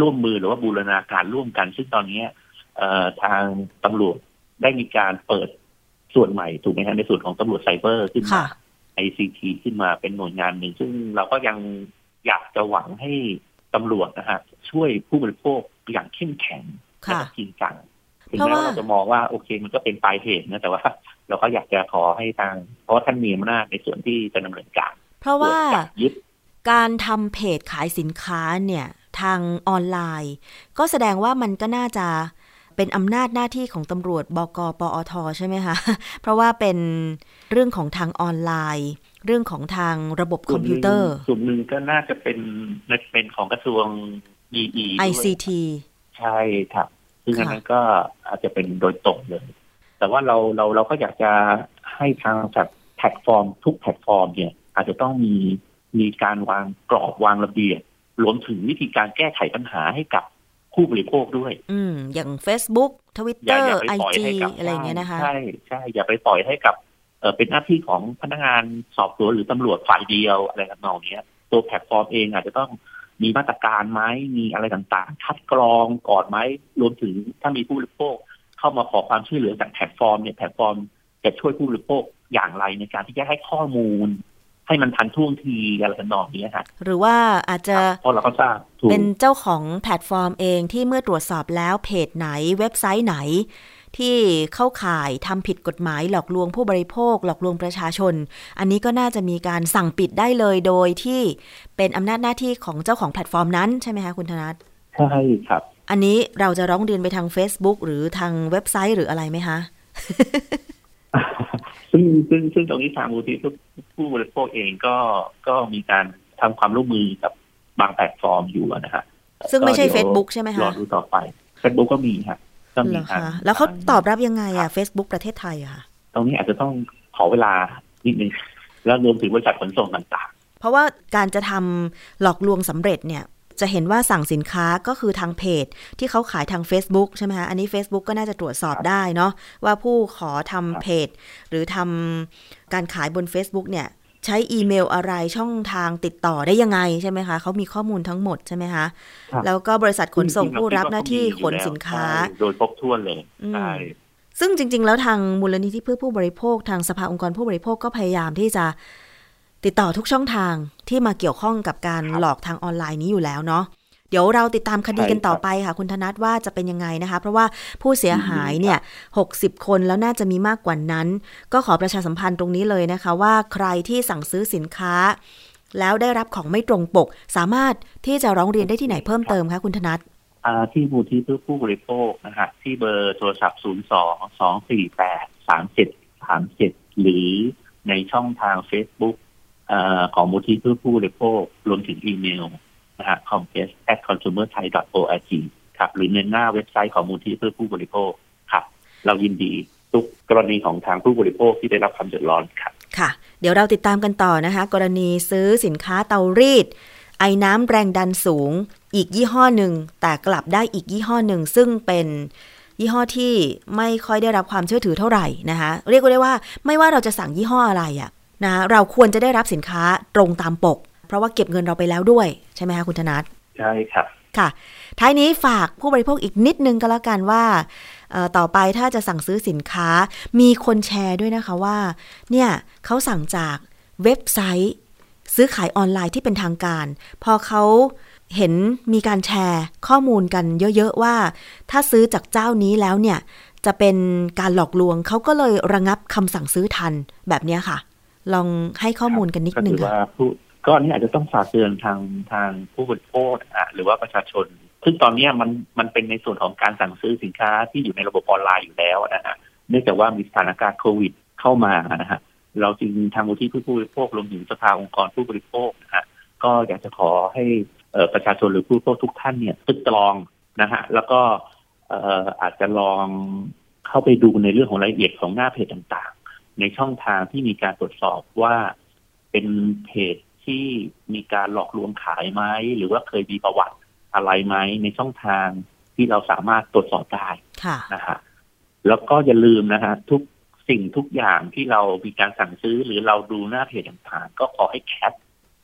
Speaker 2: ร่วมมือหรือว่าบูรณาการร่วมกัน ซึ่งตอนเนี้ยเอ่อทางตำรวจได้มีการเปิดส่วนใหม่ถูกไหมฮะในส่วนของตำรวจไซเบอร์ขึ้นมา
Speaker 1: ค่ะ
Speaker 2: ICT ขึ้นมาเป็นหน่วยงานหนึ่ง ซึ่งเราก็ยังอยากจะหวังให้ตำรวจนะฮะช่วยผู้บริโภคอย่างเข้มแข็งและ
Speaker 1: ค่ะ
Speaker 2: ก็จริงจังถึง
Speaker 1: เพราะ
Speaker 2: แม้
Speaker 1: ว่า
Speaker 2: ว่าเราจะมองว่าโอเคมันก็เป็นปลายเหตุนะแต่ว่าเราก็อยากจะขอให้ทาง เพราะว่าท่านมีอำนาจในส่วนที่จะดำเนินการ
Speaker 1: เพราะว่า
Speaker 2: ตจจับยึด
Speaker 1: การทำเพจขายสินค้าเนี่ยทางออนไลน์ ก็แสดงว่ามันก็น่าจะ เป็นอำนาจหน้าที่ของตำรวจบกปอทใช่ไหมคะ เพราะว่าเป็นเรื่องของทางออนไลน์ เรื่องของทางระบบคอมพิวเตอร์
Speaker 2: ส่วนหนึ่งก็น่าจะเป็นเป็นของกระทรวง EE ด้วย
Speaker 1: ICT
Speaker 2: ใช่ครับซึ่ง
Speaker 1: ค่ะ
Speaker 2: อันนั้นก็อาจจะเป็นโดยตรงเลย แต่ว่าเราเราเราก็อยากจะให้ทางจากแพลตฟอร์ม ทุกแพลตฟอร์มเนี่ย อาจจะต้องมีมีการวางกรอบวางระเบียบรวมถึงวิธีการแก้ไขปัญหาให้กับ ผู้บริโภคด้วย
Speaker 1: อืม อย่าง Facebook
Speaker 2: อย่าง
Speaker 1: Twitter
Speaker 2: อย่าไปปล่อย
Speaker 1: IG
Speaker 2: ให้กับ
Speaker 1: อะไรอย่างเงี้ยนะคะ
Speaker 2: ใช่ใช่อย่าไปปล่อยให้กับเออเป็นหน้าที่ของพนักงานสอบสวนหรือตำรวจฝ่ายเดียวอะไรทำนองเนี้ยตัวแพลตฟอร์มเองอาจจะต้องมีมาตรการไหมมีอะไรต่างๆ คัดกรองก่อนไหมรวมถึงถ้ามีผู้บริโภคเข้ามาขอความช่วยเหลือจากแพลตฟอร์มเนี่ยแพลตฟอร์มจะช่วยผู้บริโภคอย่างไรในการที่จะให้ข้อมูล ให้มันทันท่วงทีอะไรทำนองนี้ฮะ
Speaker 1: หรือว่าอาจจะ
Speaker 2: เพราะเราก็ทราบถูก
Speaker 1: เป็นเจ้าของแพลตฟอร์มเองที่เมื่อตรวจสอบแล้วเพจไหนเว็บไซต์ไหน ที่เข้าข่ายทำผิดกฎหมายหลอกลวงผู้บริโภค หลอกลวงประชาชน อันนี้ก็น่าจะมีการสั่งปิดได้เลยโดยที่เป็นอำนาจหน้าที่ของเจ้าของแพลตฟอร์มนั้นใช่ไหมคะคุณธนัท
Speaker 2: ใช่ครับ
Speaker 1: อันนี้เราจะร้องเรียนไปทาง Facebook หรือทางเว็บไซต์หรืออะไรไหมคะ
Speaker 2: ซึ่งซึ่งซึ่งตรงนี้ทางมูลที่ผู้บริโภคเองก็ก็มีการทำความร่วมมือกับบางแพลตฟอร์มอยู่นะฮะ
Speaker 1: ซึ่งไม่ใช่
Speaker 2: ก็ดี๋ยว
Speaker 1: Facebook ใช่ไหม
Speaker 2: ร
Speaker 1: คะ
Speaker 2: อดูต่อไป Facebook ก็มีครับก็
Speaker 1: เห
Speaker 2: มี
Speaker 1: รอ
Speaker 2: ทาง
Speaker 1: คะแล้วเขาตอบรับยังไงอะ Facebook ประเทศไทยอะค่ะ
Speaker 2: ตรงนี้อาจจะต้องขอเวลานิดนึงแล้วรวมถึงบริษัทขนส่งต่าง
Speaker 1: เพราะว่าการจะทำหลอกลวงสำเร็จเนี่ย จะเห็นว่าสั่งสินค้าก็คือทางเพจ ที่เขาขายทาง Facebook ใช่ไหมคะอันนี้ Facebook ก็น่าจะตรวจสอบได้เนาะว่าผู้ขอทำเพจ หรือทำการขายบน Facebook เนี่ย ใช้อีเมลอะไรช่องทางติดต่อได้ยังไงใช่ไหมคะเขามีข้อมูลทั้งหมดใช่ไหมคะ
Speaker 2: ครับ
Speaker 1: แล้วก็บริษัท
Speaker 2: ๆ
Speaker 1: ขนส่ง
Speaker 2: จริๆ
Speaker 1: ผู้รับ
Speaker 2: เคิด
Speaker 1: ห
Speaker 2: ว่
Speaker 1: น้าที่
Speaker 2: เขมี
Speaker 1: ขนสินค้า
Speaker 2: ใช่โดยครบถ้วนเลย
Speaker 1: อืม
Speaker 2: ใช่
Speaker 1: ซึ่งจริง ๆ แล้วทางมูลนิธิเพื่อผู้บริโภคทางสภาองค์กรผู้บริโภคก็พยายามที่จะ ติดต่อทุกช่องทางที่มาเกี่ยวข้องกับการ
Speaker 2: ครับ
Speaker 1: หลอกทางออนไลน์นี้อยู่แล้วเนาะเดี๋ยวเราติดตามคดีกัน
Speaker 2: ใช่ครับ
Speaker 1: ต่อไปค่ะ คุณธนัทว่าจะเป็นยังไงนะคะ เพราะว่าผู้เสียหายเนี่ย60คนแล้วน่าจะมีมากกว่านั้น ก็ขอประชาสัมพันธ์ตรงนี้เลยนะคะ ว่าใครที่สั่งซื้อสินค้า แล้วได้รับของไม่ตรงปก สามารถที่จะร้องเรียนได้ที่ไหนเพิ่มเติมคะคุณธนัท
Speaker 2: อ่าที่มูลที่เพื่อผู้บริโภคนะฮะที่เบอร์โทรศัพท์ 0 2 2 4 8 3 7 3 7 หรือในช่องทาง Facebook อของมูลที่เพื่อผู้บริโภครวมถึงอีเมลนะฮะ compass at consumerthai org ครับ หรือในหน้าเว็บไซต์ของมูลที่เพื่อผู้บริโภคครับ เรายินดีทุกกรณีของทางผู้บริโภคที่ได้รับความเดือดร้อนครับ
Speaker 1: ค่ะ เดี๋ยวเราติดตามกันต่อนะคะ กรณีซื้อสินค้าเตารีด ไอ้น้ำแรงดันสูง อีกยี่ห้อหนึ่ง แต่กลับได้อีกยี่ห้อหนึ่ง ซึ่งเป็นยี่ห้อที่ไม่ค่อยได้รับความเชื่อถือเท่าไหร่นะคะ เรียกได้ว่าไม่ว่าเราจะสั่งยี่ห้ออะไรอะ นะเราควรจะได้รับสินค้าตรงตามปก เพราะว่าเก็บเงินเราไปแล้วด้วย ใช่ไหมคะคุณธนัท
Speaker 2: ใช่ครับ
Speaker 1: ค่ะ ท้ายนี้ฝากผู้บริโภคอีกนิดนึงก็แล้วกันว่าเอ่อต่อไปถ้าจะสั่งซื้อสินค้ามีคนแชร์ด้วยนะคะว่า เนี่ยเขาสั่งจากเว็บไซต์ ซื้อขายออนไลน์ที่เป็นทางการ พอเขาเห็นมีการแชร์ข้อมูลกันเยอะๆว่า ถ้าซื้อจากเจ้านี้แล้วเนี่ย จะเป็นการหลอกลวงเขาก็เลยระงับคำสั่งซื้อทันแบบเนี้ยค่ะ ลองให้ข้อมูลกันนิด
Speaker 2: ก็
Speaker 1: นึ
Speaker 2: ถื
Speaker 1: ง
Speaker 2: อ
Speaker 1: ค่ะ
Speaker 2: ว่าก็นนี้อาจจะต้องฝากเตือนทางทางผู้บริโภคอะหรือว่าประชาชน ซึ่งตอนนี้มันมันเป็นในส่วนของการสั่งซื้อสินค้าที่อยู่ในระบบออนไลน์อยู่แล้วนะฮะเนื่องจากว่ามีสถานการณ์โควิดเข้ามานะฮะเราจึงทางมูลที่ผู้บริโภครวมถึงสภาองค์กรผู้บริโภคนะฮะก็อยากจะขอให้ประชาชนหรือผู้บริโภคทุกท่านเนี่ยตึกตรองนะฮะแล้วก็อาจจะลองเข้าไปดูในเรื่องของรายละเอียดของหน้าเพจต่าง ในช่องทางที่มีการตรวจสอบว่าเป็นเพจที่มีการหลอกลวงขายไหมหรือว่าเคยมีประวัติอะไรไหมในช่องทางที่เราสามารถตรวจสอบได้
Speaker 1: ค่ะ
Speaker 2: นะฮะแล้วก็อย่าลืมนะฮะทุกสิ่งทุกอย่างที่เรามีการสั่งซื้อหรือเราดูหน้าเพจต่างๆ ก็ขอให้แคป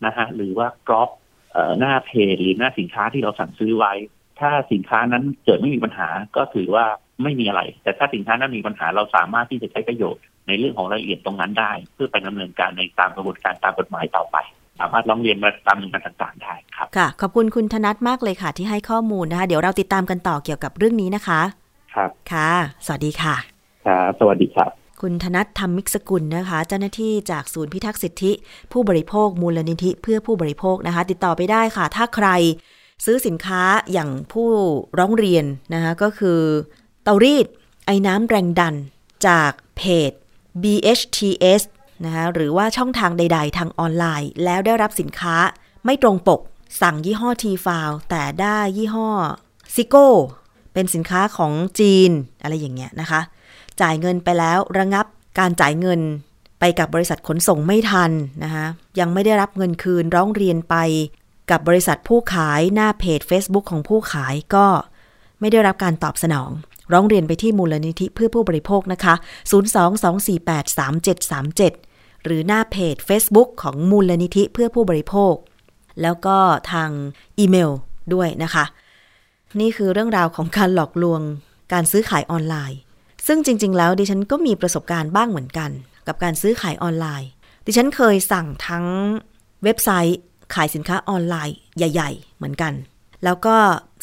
Speaker 2: นะฮะหรือว่ากรอบเอ่อหน้าเพจหรือหน้าสินค้าที่เราสั่งซื้อไว้ ถ้าสินค้านั้นเกิดไม่มีปัญหาก็ถือว่า ไม่มีอะไร แต่ถ้าสินค้านั้นมีปัญหาเราสามารถที่จะใช้ประโยชน์ในเรื่องของรายละเอียดตรงนั้นได้ เพื่อไปดำเนินการในตามกระบวนการตามกฎหมายต่อไป สามารถร้องเรียนมาตามหน่วยงานต่างๆได้ครับ
Speaker 1: ค่ะ ขอบคุณคุณธนัทมากเลยค่ะที่ให้ข้อมูลนะคะ เดี๋ยวเราติดตามกันต่อเกี่ยวกับเรื่องนี้นะคะ
Speaker 2: ครับ
Speaker 1: ค่ะ สวัสดีค่ะ
Speaker 2: ครับสวัสดีครับ
Speaker 1: คุณธนัทธรรมมิกสกุลนะคะ เจ้าหน้าที่จากศูนย์พิทักษ์สิทธิ ผู้บริโภคมูลนิธิเพื่อผู้บริโภคนะคะ ติดต่อไปได้ค่ะ ถ้าใครซื้อสินค้าอย่างผู้ร้องเรียนนะคะก็คือเตารีดไอ้น้ำแรงดันจากเพจ BHTS นะคะหรือว่าช่องทางใด ๆ ทางออนไลน์ แล้วได้รับสินค้าไม่ตรงปก สั่งยี่ห้อ T f i l แต่ได้ยี่ห้อซิโก้ เป็นสินค้าของจีนอะไรอย่างเงี้ยนะคะ จ่ายเงินไปแล้วระงับการจ่ายเงินไปกับบริษัทขนส่งไม่ทันนะคะยังไม่ได้รับเงินคืนร้องเรียนไปกับบริษัทผู้ขายหน้าเพจ Facebook ของผู้ขายก็ไม่ได้รับการตอบสนอง ร้องเรียนไปที่มูลนิธิเพื่อผู้บริโภคนะคะ 022483737 หรือหน้าเพจ Facebook ของมูลนิธิเพื่อผู้บริโภค แล้วก็ทางอีเมลด้วยนะคะ นี่คือเรื่องราวของการหลอกลวงการซื้อขายออนไลน์ ซึ่งจริง ๆ แล้วดิฉันก็มีประสบการณ์บ้างเหมือนกัน กับการซื้อขายออนไลน์ ดิฉันเคยสั่งทั้งเว็บไซต์ขายสินค้าออนไลน์ใหญ่ ๆ เหมือนกัน แล้วก็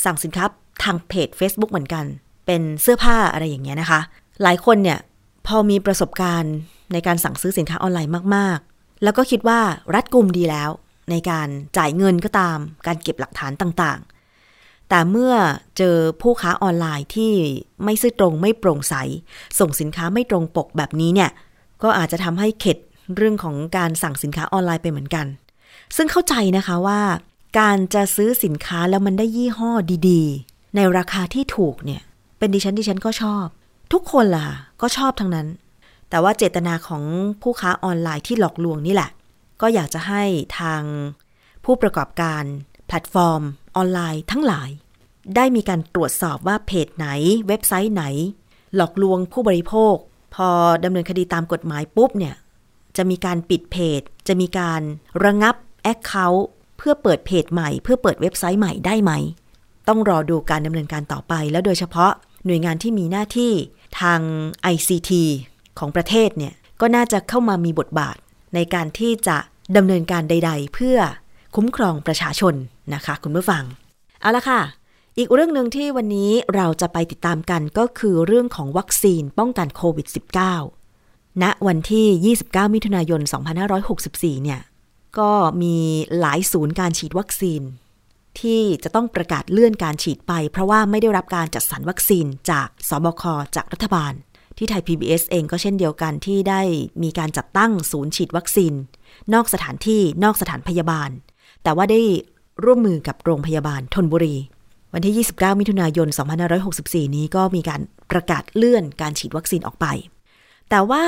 Speaker 1: สั่งสินค้าทางเพจ Facebook เหมือนกัน เป็นเสื้อผ้าอะไรอย่างเงี้ยนะคะ หลายคนเนี่ยพอมีประสบการณ์ในการสั่งซื้อสินค้าออนไลน์มาก ๆ แล้วก็คิดว่ารัดกุมดีแล้ว ในการจ่ายเงินก็ตาม การเก็บหลักฐานต่างๆ แต่เมื่อเจอผู้ค้าออนไลน์ที่ไม่ซื่อตรงไม่โปร่งใส ส่งสินค้าไม่ตรงปกแบบนี้เนี่ย ก็อาจจะทำให้เข็ดเรื่องของการสั่งสินค้าออนไลน์ไปเหมือนกัน ซึ่งเข้าใจนะคะว่า การจะซื้อสินค้าแล้วมันได้ยี่ห้อดี ๆ ในราคาที่ถูกเนี่ย เป็นดิฉันดิฉันก็ชอบ ทุกคนล่ะ ก็ชอบทั้งนั้น แต่ว่าเจตนาของผู้ค้าออนไลน์ที่หลอกลวงนี่แหละ ก็อยากจะให้ทางผู้ประกอบการ แพลตฟอร์ม ออนไลน์ทั้งหลาย ได้มีการตรวจสอบว่าเพจไหน เว็บไซต์ไหน หลอกลวงผู้บริโภค พอดำเนินคดีตามกฎหมายปุ๊บเนี่ยจะมีการปิดเพจ จะมีการระงับ account เพื่อเปิดเพจใหม่ เพื่อเปิดเว็บไซต์ใหม่ได้ไหม ต้องรอดูการดำเนินการต่อไปแล้วโดยเฉพาะ หน่วยงานที่มีหน้าที่ทาง ICT ของประเทศเนี่ย ก็น่าจะเข้ามามีบทบาทในการที่จะดำเนินการใด ๆ เพื่อคุ้มครองประชาชนนะคะ คุณผู้ฟัง เอาละค่ะ อีกเรื่องหนึ่งที่วันนี้เราจะไปติดตามกันก็คือเรื่องของวัคซีนป้องกันโควิด -19 ณวันที่ 29 มิถุนายน 2564 เนี่ย ก็มีหลายศูนย์การฉีดวัคซีน ที่จะต้องประกาศเลื่อนการฉีดไป เพราะว่าไม่ได้รับการจัดสรรวัคซีนจากสบคจากรัฐบาล ที่ไทย PBS เองก็เช่นเดียวกันที่ได้มีการจัดตั้งศูนย์ฉีดวัคซีน นอกสถานที่นอกสถานพยาบาล แต่ว่าได้ร่วมมือกับโรงพยาบาลทนบุรี วันที่ 29 มิถุนายน 2564 นี้ก็มีการประกาศเลื่อนการฉีดวัคซีนออกไป แต่ว่า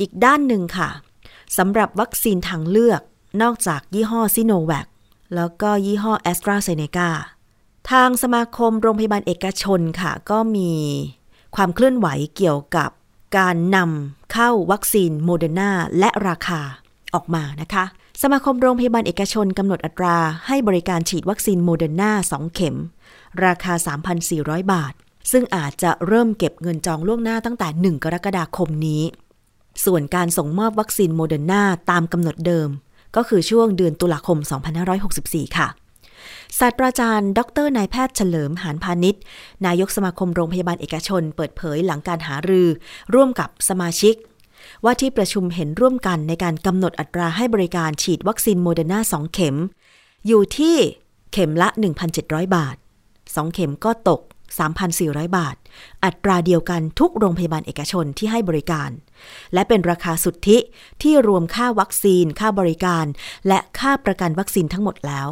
Speaker 1: อีกด้านหนึ่งค่ะสำหรับวัคซีนทางเลือก นอกจากยี่ห้อซิโนแวค แล้วก็ยี่ห้อแอสตราเซเนกาทางสมาคมโรงพยาบาลเอกชนค่ะ ก็มีความเคลื่อนไหวเกี่ยวกับการนำเข้าวัคซีนโมเดอร์นาและราคาออกมานะคะ สมาคมโรงพยาบาลเอกชนกำหนดอัตราให้บริการฉีดวัคซีนโมเดอร์นา2เข็ม ราคา 3,400 บาท ซึ่งอาจจะเริ่มเก็บเงินจองล่วงหน้าตั้งแต่ 1 กรกฎาคมนี้ ส่วนการส่งมอบวัคซีนโมเดอร์นาตามกำหนดเดิม ก็คือช่วงเดือนตุลาคม 2564 ค่ะศาสตราจารย์ ดร.นายแพทย์เฉลิมหาญพาณิชย์ นายกสมาคมโรงพยาบาลเอกชน เปิดเผยหลังการหารือ ร่วมกับสมาชิก ว่าที่ประชุมเห็นร่วมกันในการกำหนดอัตราให้บริการฉีดวัคซีนโมเดอร์นา2เข็ม อยู่ที่เข็มละ 1,700 บาท 2 เข็มก็ตก 3,400 บาท อัตราเดียวกันทุกโรงพยาบาลเอกชนที่ให้บริการ และเป็นราคาสุทธิที่รวมค่าวัคซีน ค่าบริการ และค่าประกันวัคซีนทั้งหมดแล้ว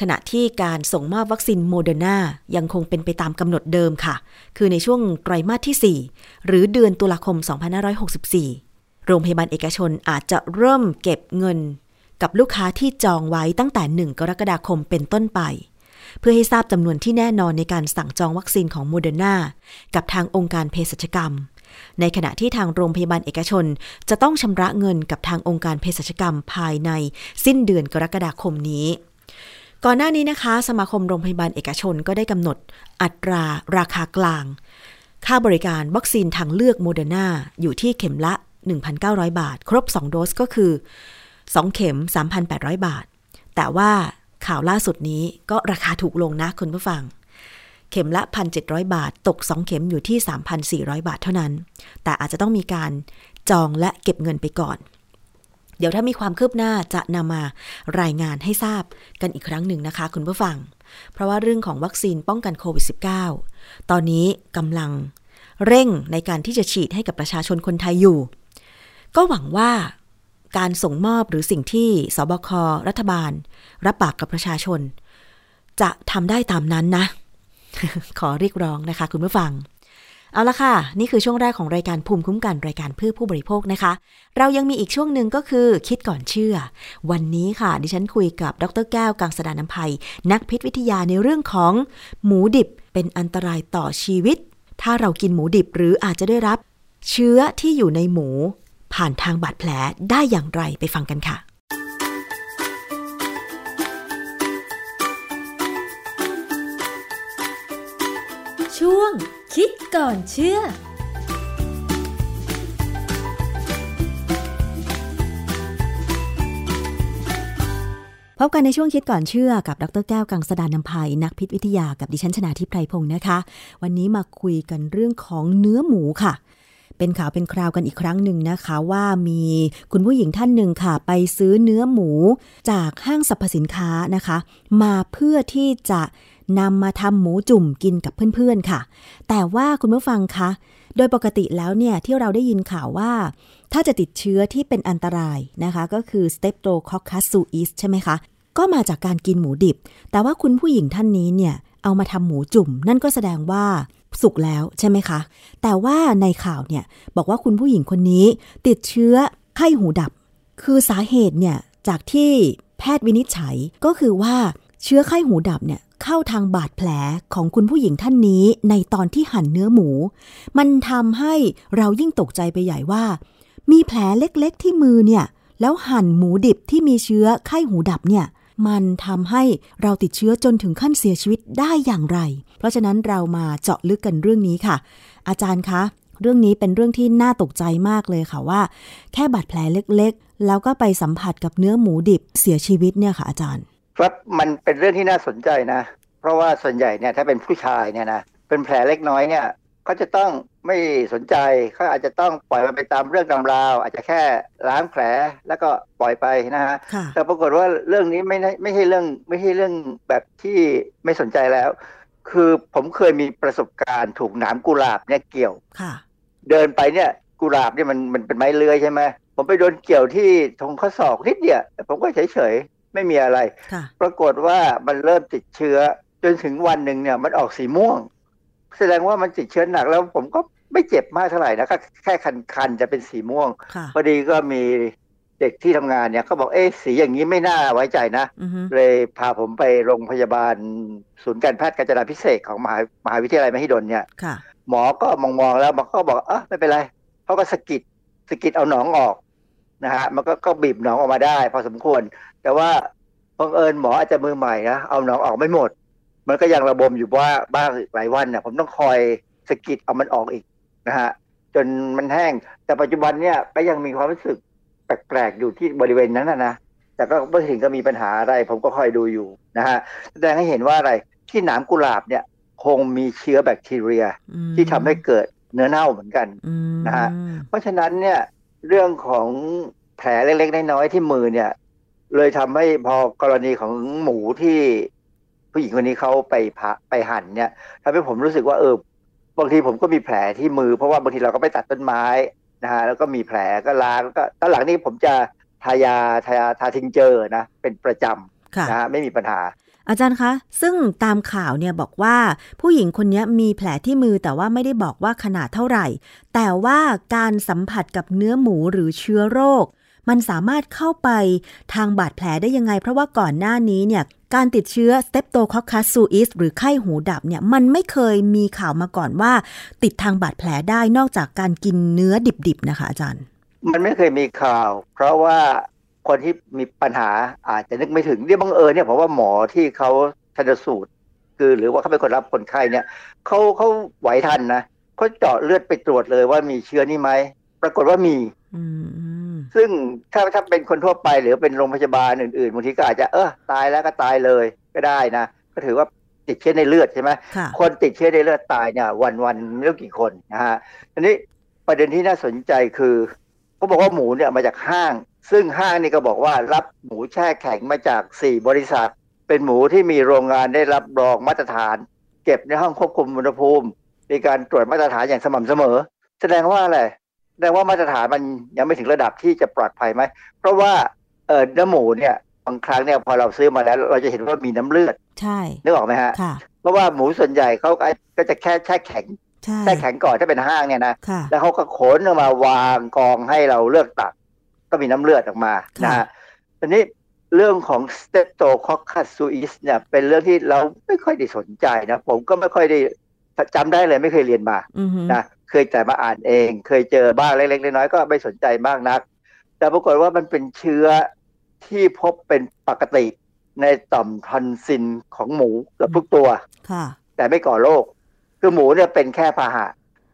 Speaker 1: ขณะที่การส่งมอบวัคซีนโมเดอร์นายังคงเป็นไปตามกำหนดเดิมค่ะ คือในช่วงไตรมาสที่ 4 หรือเดือนตุลาคม 2564 โรงพยาบาลเอกชนอาจจะเริ่มเก็บเงิน กับลูกค้าที่จองไว้ตั้งแต่ 1 กรกฎาคมเป็นต้นไป เพื่อให้ทราบจำนวนที่แน่นอนในการสั่งจองวัคซีนของโมเดอร์นากับทางองค์การเภสัชกรรม ในขณะที่ทางโรงพยาบาลเอกชน จะต้องชำระเงินกับทางองค์การเภสัชกรรมภายในสิ้นเดือนกรกฎาคมนี้ก่อนหน้านี้นะคะ สมาคมโรงพยาบาลเอกชนก็ได้กำหนดอัตราราคากลาง ค่าบริการวัคซีนทางเลือกโมเดอร์นาอยู่ที่เข็มละ 1,900 บาท ครบ 2 โดสก็คือ 2 เข็ม 3,800 บาท แต่ว่า ข่าวล่าสุดนี้ก็ราคาถูกลงนะคุณผู้ฟัง เข็มละ 1,700 บาท ตก 2 เข็มอยู่ที่ 3,400 บาทเท่านั้น แต่อาจจะต้องมีการจองและเก็บเงินไปก่อน เดี๋ยวถ้ามีความคืบหน้าจะนำมารายงานให้ทราบกันอีกครั้งหนึ่งนะคะ คุณผู้ฟัง เพราะว่าเรื่องของวัคซีนป้องกันโควิด -19 ตอนนี้กำลังเร่งในการที่จะฉีดให้กับประชาชนคนไทยอยู่ ก็หวังว่า การส่งมอบหรือสิ่งที่สบครัฐบาล รับปากกับประชาชน จะทำได้ตามนั้นนะ ขอเรียกร้องนะคะ คุณผู้ฟัง เอาละค่ะ นี่คือช่วงแรกของรายการภูมิคุ้มกันรายการเพื่อผู้บริโภคนะคะ เรายังมีอีกช่วงหนึ่งก็คือคิดก่อนเชื่อ วันนี้ค่ะ ดิฉันคุยกับดรแก้วกังสดานนภัย นักพิษวิทยาในเรื่องของหมูดิบเป็นเป็นอันตรายต่อชีวิต ถ้าเรากินหมูดิบหรืออาจจะได้รับเชื้อที่อยู่ในหมู ผ่านทางบาดแผลได้อย่างไรไปฟังกันค่ะ
Speaker 3: ช่วงคิดก่อนเชื่อ
Speaker 1: พบกันในช่วงคิดก่อนเชื่อกับดรแก้วกังสดานนภัยนักพิษวิทยากับดิฉันชนาทิพไพรพงศ์นะคะ วันนี้มาคุยกันเรื่องของเนื้อหมูค่ะ เป็นข่าวเป็นคราวกันอีกครั้งหนึ่งนะคะ ว่ามีคุณผู้หญิงท่านหนึ่งค่ะ ไปซื้อเนื้อหมูจากห้างสรรพสินค้านะคะ มาเพื่อที่จะนำมาทำหมูจุ่มกินกับเพื่อนๆค่ะ แต่ว่าคุณผู้ฟังคะ โดยปกติแล้วเนี่ยที่เราได้ยินข่าวว่า ถ้าจะติดเชื้อที่เป็นอันตรายนะคะ ก็คือ Streptococcus suis ใช่ไหมคะ ก็มาจากการกินหมูดิบ แต่ว่าคุณผู้หญิงท่านนี้เนี่ยเอามาทำหมูจุ่ม นั่นก็แสดงว่า สุกแล้วใช่ไหมคะ แต่ว่าในข่าวเนี่ยบอกว่าคุณผู้หญิงคนนี้ ติดเชื้อไข้หูดับ คือสาเหตุเนี่ยจากที่แพทย์วินิจฉัยก็คือว่าเชื้อไข้หูดับเนี่ยเข้าทางบาดแผลของคุณผู้หญิงท่านนี้ในตอนที่หั่นเนื้อหมู มันทำให้เรายิ่งตกใจไปใหญ่ว่า มีแผลเล็กๆที่มือเนี่ยแล้วหั่นหมูดิบที่มีเชื้อไข้หูดับเนี่ย มันทำให้เราติดเชื้อจนถึงขั้นเสียชีวิตได้อย่างไร เพราะฉะนั้นเรามาเจาะลึกกันเรื่องนี้ค่ะ อาจารย์คะ เรื่องนี้เป็นเรื่องที่น่าตกใจมากเลยค่ะว่า แค่บาดแผลเล็กๆ แล้วก็ไปสัมผัสกับเนื้อหมูดิบเสียชีวิตเนี่ยค่ะอาจารย์
Speaker 4: ครับมันเป็นเรื่องที่น่าสนใจนะ เพราะว่าส่วนใหญ่เนี่ยถ้าเป็นผู้ชายเนี่ยนะเป็นแผลเล็กน้อยเนี่ยเขาจะต้องไม่สนใจเขาอาจจะต้องปล่อยมันไปตามเรื่องตามราว อาจจะแค่ล้างแผลแล้วก็ปล่อยไปนะฮะ
Speaker 1: ค่ะ
Speaker 4: แต่ปรากฏว่าเรื่องนี้ไม่ได้ไม่ใช่เรื่องไม่ใช่เรื่องแบบที่ไม่สนใจแล้ว คือผมเคยมีประสบการณ์ถูกหนามกุหลาบเนี่ยเกี่ยว
Speaker 1: ค่ะ
Speaker 4: เดินไปเนี่ยกุหลาบเนี่ยมันมันเป็นไม้เลื้อยใช่ไหมผมไปโดนเกี่ยวที่ทงข้อศอกนิดเดียวผมก็เฉยๆไม่มีอะไร
Speaker 1: ค่ะ
Speaker 4: ปรากฏว่ามันเริ่มติดเชื้อ จนถึงวันหนึ่งเนี่ย มันออกสีม่วง แสดงว่ามันติดเชื้อหนักแล้วผมก็ไม่เจ็บมากเท่าไหร่นะก็แค่คันๆจะเป็นสีม่วง
Speaker 1: ค่ะ
Speaker 4: พอดีก็มี เด็กที่ทำงานเนี่ยเขาบอกเอ๊ะสีอย่างนี้ไม่น่าไว้ใจนะ
Speaker 1: อือฮึ
Speaker 4: เลยพาผมไปโรงพยาบาลศูนย์การแพทย์กาญจนาพิเศษกของมหามหาวิทยาลัยมหิดลเนี่ย
Speaker 1: ค่ะ
Speaker 4: หมอก็มองๆแล้วหมอก็บอกเออไม่เป็นไรเขาก็สะกิดสะกิดเอาหนองออกนะฮะมันก็ก็บีบหนองออกมาได้ พอสมควร แต่ว่าบังเอิญหมออาจจะมือใหม่นะเอาหนองออกไม่หมด มันก็ยังระบมอยู่ว่าบ้างหลายวันเนี่ยผมต้องคอยสะกิดเอามันออกอีกนะฮะจนมันแห้งแต่ปัจจุบันเนี่ยก็ยังมีความรู้สึก แปลกๆอยู่ที่บริเวณนั้นนะนะแต่ก็ไม่ถึงก็มีปัญหาอะไร ผมก็คอยดูอยู่นะฮะแสดงให้เห็นว่าอะไรที่หนามกุหลาบเนี่ย คงมีเชื้อแบคทีเรีย
Speaker 1: อืม
Speaker 4: ที่ทำให้เกิดเนื้อเน่าเหมือนกัน
Speaker 1: อืม
Speaker 4: นะฮะเพราะฉะนั้นเนี่ยเรื่องของแผลเล็กๆน้อยๆที่มือเนี่ย เลยทำให้พอกรณีของหมูที่ผู้หญิงคนนี้เขาไปพะไปหั่นเนี่ยทำให้ผมรู้สึกว่าเออบางทีผมก็มีแผลที่มือเพราะว่าบางทีเราก็ไปตัดต้นไม้ นะฮะแล้วก็มีแผลก็ล้างแล้วก็ตอนหลังนี้ผมจะทายาทายาทาทิงเจอร์นะเป็นประจ
Speaker 1: ค่ะำ
Speaker 4: นะฮะไม่มีปัญหา
Speaker 1: อาจารย์คะ ซึ่งตามข่าวเนี่ยบอกว่าผู้หญิงคนนี้มีแผลที่มือแต่ว่าไม่ได้บอกว่าขนาดเท่าไหร่ แต่ว่าการสัมผัสกับเนื้อหมูหรือเชื้อโรค มันสามารถเข้าไปทางบาดแผลได้ยังไง เพราะว่าก่อนหน้านี้เนี่ยการติดเชื้อ Streptococcus suis หรือไข้หูดับเนี่ยมันไม่เคยมีข่าวมาก่อนว่า ติดทางบาดแผลได้นอกจากการกินเนื้อดิบๆนะคะอาจารย์
Speaker 4: มันไม่เคยมีข่าว เพราะว่าคนที่มีปัญหาอาจจะนึกไม่ถึงเนี่ยบังเอิญเนี่ยผมว่าหมอที่เขาชันสูตร คือหรือว่าเขาเป็นคนรับคนไข้เนี่ยเขาเขาไหวทันนะเขาเจาะเลือดไปตรวจเลยว่ามีเชื้อนี่ไหมปรากฏว่ามี
Speaker 1: อืมอืม
Speaker 4: ซึ่งถ้าถ้าเป็นคนทั่วไปหรือเป็นโรงพยาบาลอื่นๆบางทีก็อาจจะเออตายแล้วก็ตายเลยก็ได้นะ ก็ถือว่าติดเชื้อในเลือดใช่ไหม
Speaker 1: ค่ะ
Speaker 4: คนติดเชื้อในเลือดตายเนี่ยวันวันๆไม่รู้กี่คนนะฮะทีนี้ประเด็นที่น่าสนใจคือเขาบอกว่าหมูเนี่ยมาจากห้าง ซึ่งห้างนี่ก็บอกว่ารับหมูแช่แข็งมาจากสี่บริษัท เป็นหมูที่มีโรงงานได้รับรองมาตรฐาน เก็บในห้องควบคุมอุณหภูมิ มีการตรวจมาตรฐานอย่างสม่ำเสมอ แสดงว่าอะไร แสดงว่ามาตรฐานมันยังไม่ถึงระดับที่จะปลอดภัยไหม เพราะว่าเออเนื้อหมูเนี่ยบางครั้งเนี่ยพอเราซื้อมาแล้ว เราจะเห็นว่ามีน้ำเลือด
Speaker 1: ใช่
Speaker 4: นึกออกไหมฮะ
Speaker 1: ค่ะ
Speaker 4: เพราะว่าหมูส่วนใหญ่เขาก็จะแค่แช่แข็ง
Speaker 1: ใช่
Speaker 4: แช่แข็งก่อนถ้าเป็นห้างเนี่ยนะ
Speaker 1: ค่ะ
Speaker 4: แล้วเขาก็ขนออกมาวางกองให้เราเลือกตัก ก็มีน้ำเลือดออกมา
Speaker 1: ค่ะ
Speaker 4: นะฮะทีนี้เรื่องของ Streptococcus suis เนี่ยเป็นเรื่องที่เราไม่ค่อยได้สนใจนะ ผมก็ไม่ค่อยได้ จำได้เลยไม่เคยเรียนมา
Speaker 1: อือฮึ
Speaker 4: นะเคยแต่มาอ่านเอง เคยเจอบ้างเล็กๆน้อยๆก็ไม่สนใจมากนัก แต่ปรากฏว่ามันเป็นเชื้อที่พบเป็นปกติในต่อมทอนซิลของหมูเกือบทุกตัว
Speaker 1: ค่ะ
Speaker 4: แต่ไม่ก่อโรคคือหมูเนี่ยเป็นแค่พาหะ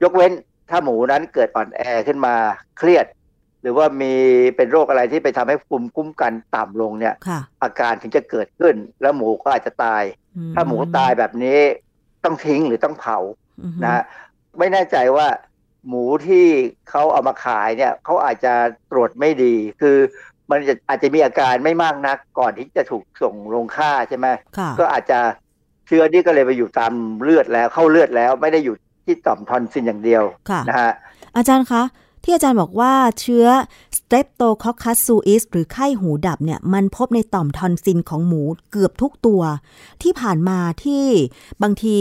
Speaker 4: ยกเว้นถ้าหมูนั้นเกิดอ่อนแอขึ้นมาเครียด หรือว่ามีเป็นโรคอะไรที่ไปทำให้ภูมิคุ้มกันต่ำลงเนี่ย
Speaker 1: ค่ะ
Speaker 4: อาการถึงจะเกิดขึ้น แล้วหมูก็อาจจะตาย
Speaker 1: อื
Speaker 4: ถ้าหมูตายแบบนี้ ต้องทิ้งหรือต้องเผา
Speaker 1: อือฮึ
Speaker 4: นะฮะไม่แน่ใจว่าหมูที่เขาเอามาขายเนี่ยเขาอาจจะตรวจไม่ดี คือมันจะอาจจะมีอาการไม่มากนัก ก่อนที่จะถูกส่งลงฆ่าใช่ไหม
Speaker 1: ค่ะ
Speaker 4: ก็อาจจะเชื้อนี้ก็เลยไปอยู่ตามเลือดแล้วเข้าเลือดแล้ว ไม่ได้อยู่ที่ต่อมทอนซิลอย่างเดียว
Speaker 1: ค่ะ
Speaker 4: นะฮะ
Speaker 1: อาจารย์คะ ที่อาจารย์บอกว่าเชื้อ Streptococcus suis หรือไข้หูดับเนี่ยมันพบในต่อมทอนซิลของหมูเกือบทุกตัว ที่ผ่านมาที่บางที